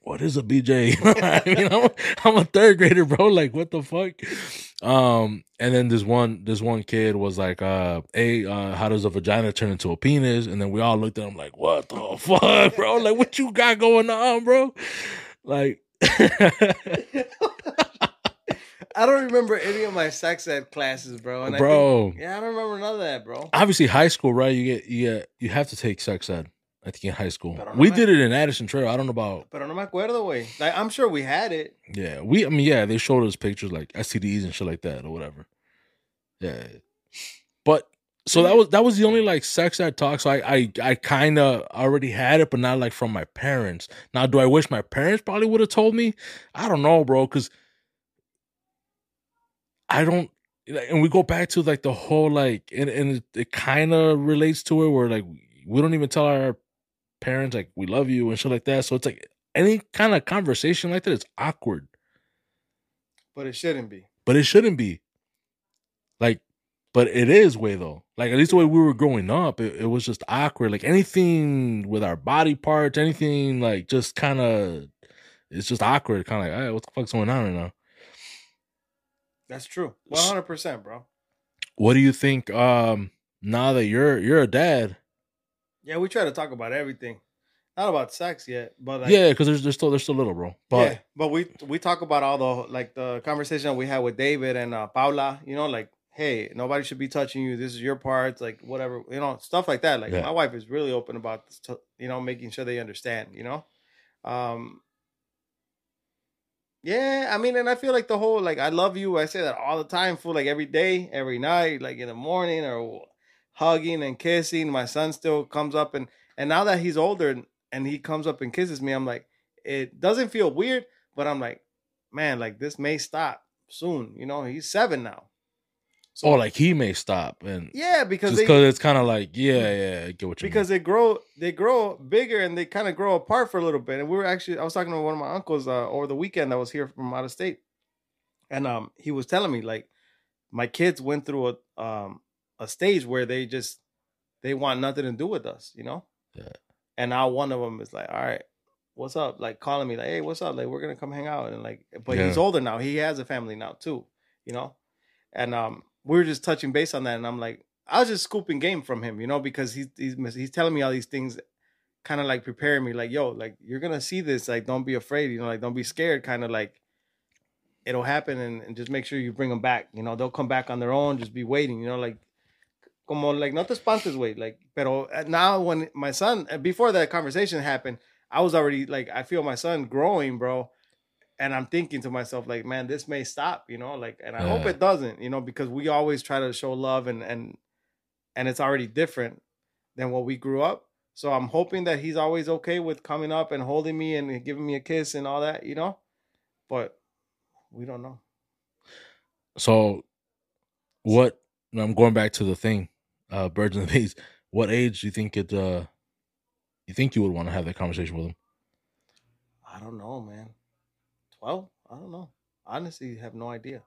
"What is a BJ?" I mean, I'm, I'm a third grader, bro. Like, what the fuck? Um, and then this one, this one kid was like, "Uh, hey, uh, how does a vagina turn into a penis?" And then we all looked at him like, "What the fuck, bro? Like, what you got going on, bro?" Like, I don't remember any of my sex ed classes, bro. And I bro. think- yeah, I don't remember none of that, bro. obviously high school, right? You get you get you have to take sex ed. I think in high school, no we me- did it in Addison Trail. I don't know about Pero no me acuerdo, way. Like I'm sure we had it. Yeah, we. I mean, yeah, they showed us pictures like STDs and shit like that or whatever. Yeah, but so that was that was the only like sex ed talk. So I I I kind of already had it, but not like from my parents. Now, do I wish my parents probably would have told me? I don't know, bro, because I don't. And we go back to like the whole like, and and it, it kind of relates to it where like we don't even tell our parents like we love you and shit like that. So it's like any kind of conversation like that is awkward But it shouldn't be. but it shouldn't be. Like, but it is way though. Like at least the way we were growing up, it, it was just awkward. Like anything with our body parts, anything like just kind of, it's just awkward. Kind of like, hey, what the fuck's going on right now? That's true. One hundred percent, bro. What do you think? Um, now that you're you're a dad, Yeah, we try to talk about everything. Not about sex yet, but like, yeah, because there's they're still they're still little, bro. But yeah, but we we talk about all the like the conversation we had with David and uh, Paula. You know, like, hey, nobody should be touching you. This is your part. like whatever. You know, stuff like that. Like Yeah. my wife is really open about this. To, you know, making sure they understand. You know, um, yeah. I mean, and I feel like the whole like I love you. I say that all the time, for like every day, every night, like in the morning or hugging and kissing. My son still comes up and and now that he's older and, and he comes up and kisses me, I'm like, it doesn't feel weird, but I'm like, man, like this may stop soon. You know, he's seven now. So oh, like he may stop and yeah, because because it's kind of like, yeah, yeah, get what you because they grow they grow bigger and they kind of grow apart for a little bit. And we were actually I was talking to one of my uncles uh, over the weekend that was here from out of state, and um he was telling me like my kids went through a um a stage where they just they want nothing to do with us, you know. Yeah. And now one of them is like, all right. What's up? Like calling me, like, hey, what's up? Like, we're gonna come hang out, and like, but he's older now. He has a family now too, you know. And um, we were just touching base on that, and I'm like, I was just scooping game from him, you know, because he's he's he's telling me all these things, kind of like preparing me, like, yo, like you're gonna see this, like, don't be afraid, you know, like don't be scared, kind of like it'll happen, and, and just make sure you bring them back, you know, they'll come back on their own, just be waiting, you know, like. Como like not the espantes, wait, like, pero uh, now when my son uh, before that conversation happened, I was already like, I feel my son growing, bro, and I'm thinking to myself, like, man, this may stop, you know, like, and I hope it doesn't, you know, because we always try to show love and and and it's already different than what we grew up. So I'm hoping that he's always okay with coming up and holding me and giving me a kiss and all that, you know. But we don't know. So, what? I'm going back to the thing, uh, birds and the bees. What age do you think it? Uh, you think you would want to have that conversation with him? I don't know, man. Twelve? I don't know. Honestly, have no idea.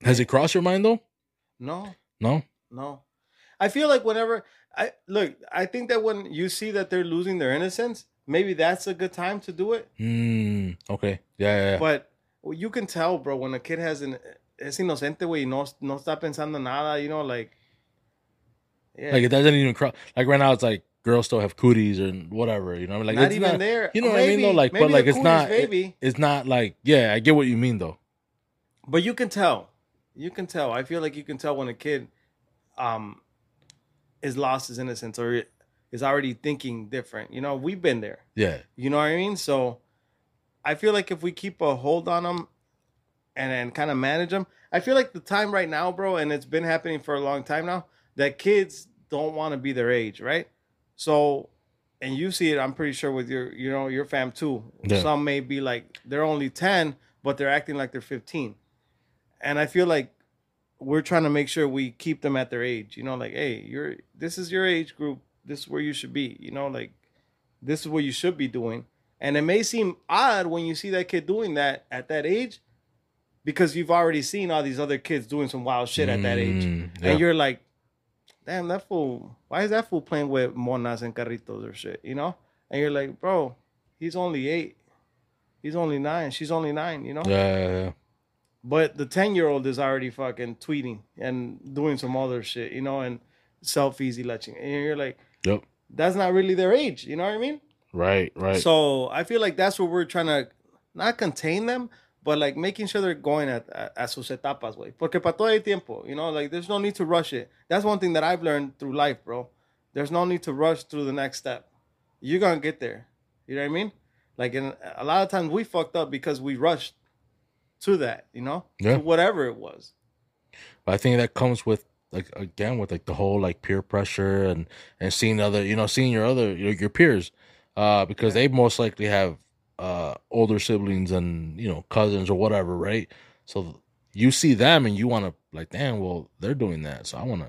Has it crossed your mind though? No, No. no. I feel like whenever I look, I think that when you see that they're losing their innocence, maybe that's a good time to do it. Hmm. Okay. Yeah. yeah, yeah. But well, you can tell, bro, when a kid has an es inocente, güey, no, no está pensando nada, you know, like, yeah, Like it doesn't even cross. Like right now, it's like girls still have cooties and whatever. You know, what I mean, like not it's even not, there. You know what I mean? Though, like, but like it's not. it- maybe, it's not like. Yeah, I get what you mean though. but you can tell. You can tell. I feel like you can tell when a kid, um, is lost his innocence or is already thinking different. You know, we've been there. Yeah. You know what I mean? So I feel like if we keep a hold on them and and kind of manage them, I feel like the time right now, bro, and it's been happening for a long time now, that kids don't want to be their age, right? So and you see it, I'm pretty sure with your you know, your fam too. Yeah. Some may be like they're only 10, but they're acting like they're 15. And I feel like we're trying to make sure we keep them at their age. You know, like, hey, you're this is your age group. This is where you should be. You know, like this is what you should be doing. And it may seem odd when you see that kid doing that at that age, because you've already seen all these other kids doing some wild shit at that age, Mm, yeah. and you're like, damn, that fool. Why is that fool playing with monas and carritos or shit? You know? And you're like, bro, he's only eight. He's only nine. She's only nine. You know? Yeah. yeah, yeah. But the 10 year old is already fucking tweeting and doing some other shit, you know, and selfies, la And you're like, Yep. that's not really their age. You know what I mean? Right. Right. So I feel like that's what we're trying to not contain them, but like making sure they're going at, at, at sus etapas, way. Porque para todo hay tiempo, you know, like there's no need to rush it. That's one thing that I've learned through life, bro. There's no need to rush through the next step. You're going to get there. You know what I mean? Like, in, a lot of times we fucked up because we rushed to that, you know, Yeah. to whatever it was. But I think that comes with like again with like the whole like peer pressure and and seeing other you know seeing your other your, your peers uh because they most likely have uh older siblings and you know cousins or whatever right so you see them and you want to like damn well they're doing that so I want to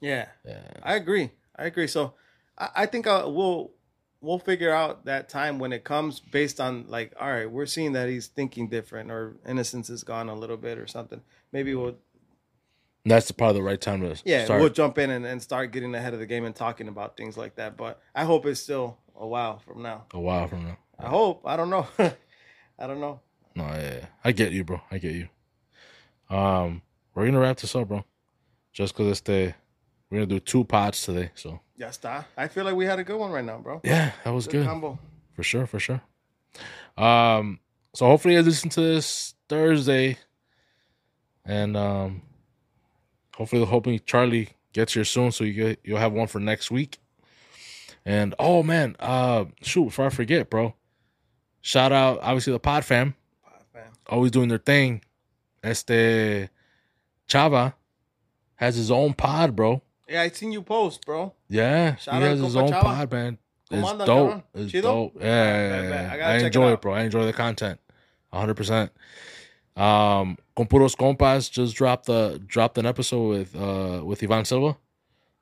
Yeah. yeah I agree. I agree. So I, I think uh, we'll we'll figure out that time when it comes based on like, all right, we're seeing that he's thinking different or innocence is gone a little bit or something. Maybe we'll that's the probably the right time to yeah start we'll jump in and, and start getting ahead of the game and talking about things like that. But I hope it's still a while from now. a while from now I hope. I don't know. I don't know. no yeah, yeah I get you bro I get you um we're gonna wrap this up bro just because it's the we're gonna do two pods today so Ya está. I feel like we had a good one right now, bro. yeah that was good. combo. for sure, for sure. Um, so hopefully you listen to this Thursday, and um, hopefully hoping Charlie gets here soon, so you get you'll have one for next week. And oh man, uh, shoot, before I forget, bro, shout out obviously the Pod Fam, Man. always doing their thing. Este Chava has his own pod, bro. Yeah, I seen you post, bro. Yeah, Shout he out has his own Chava. pod, man. It's dope. cabrón? It's ¿Chido? dope. Yeah, Bet, bet. yeah, I I, gotta it enjoy it, bro. I enjoy the content, hundred percent. Um, Con Puros Compas just dropped the dropped an episode with uh with Ivan Silva.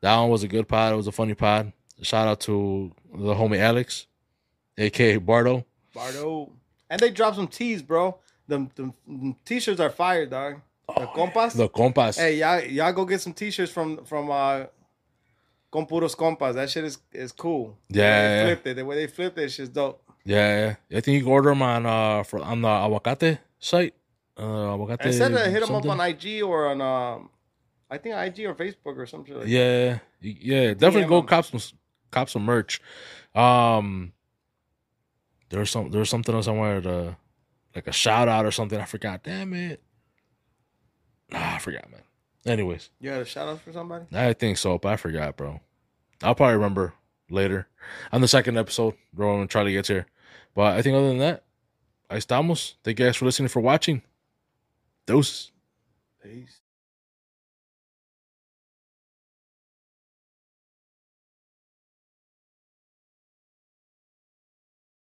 That one was a good pod. It was a funny pod. Shout out to the homie Alex, aka Bardo. Bardo. And they dropped some tees, bro. The, the, the t-shirts are fire, dog. The compas. The Compas. Hey, y'all, y'all go get some t-shirts from from uh Con Puros Compas. That shit is is cool. The Yeah, they yeah. flipped it. The way they flipped it, it's just dope. Yeah, yeah. I think you can order them on uh for on the Aguacate site. Uh, Aguacate. I said to hit them up on IG or on um, I think IG or Facebook or something like. that. Yeah, yeah, definitely DM go 'em. cop some cop some merch. Um, there's some there's something else I wanted to like a shout out or something. I forgot. Damn it. Nah, I forgot, man. Anyways, You had a shout out for somebody? I think so, but I forgot, bro. I'll probably remember later on the second episode, bro, when Charlie gets here. But I think other than that, ahí estamos. Thank you guys for listening, for watching. Deuces. Peace.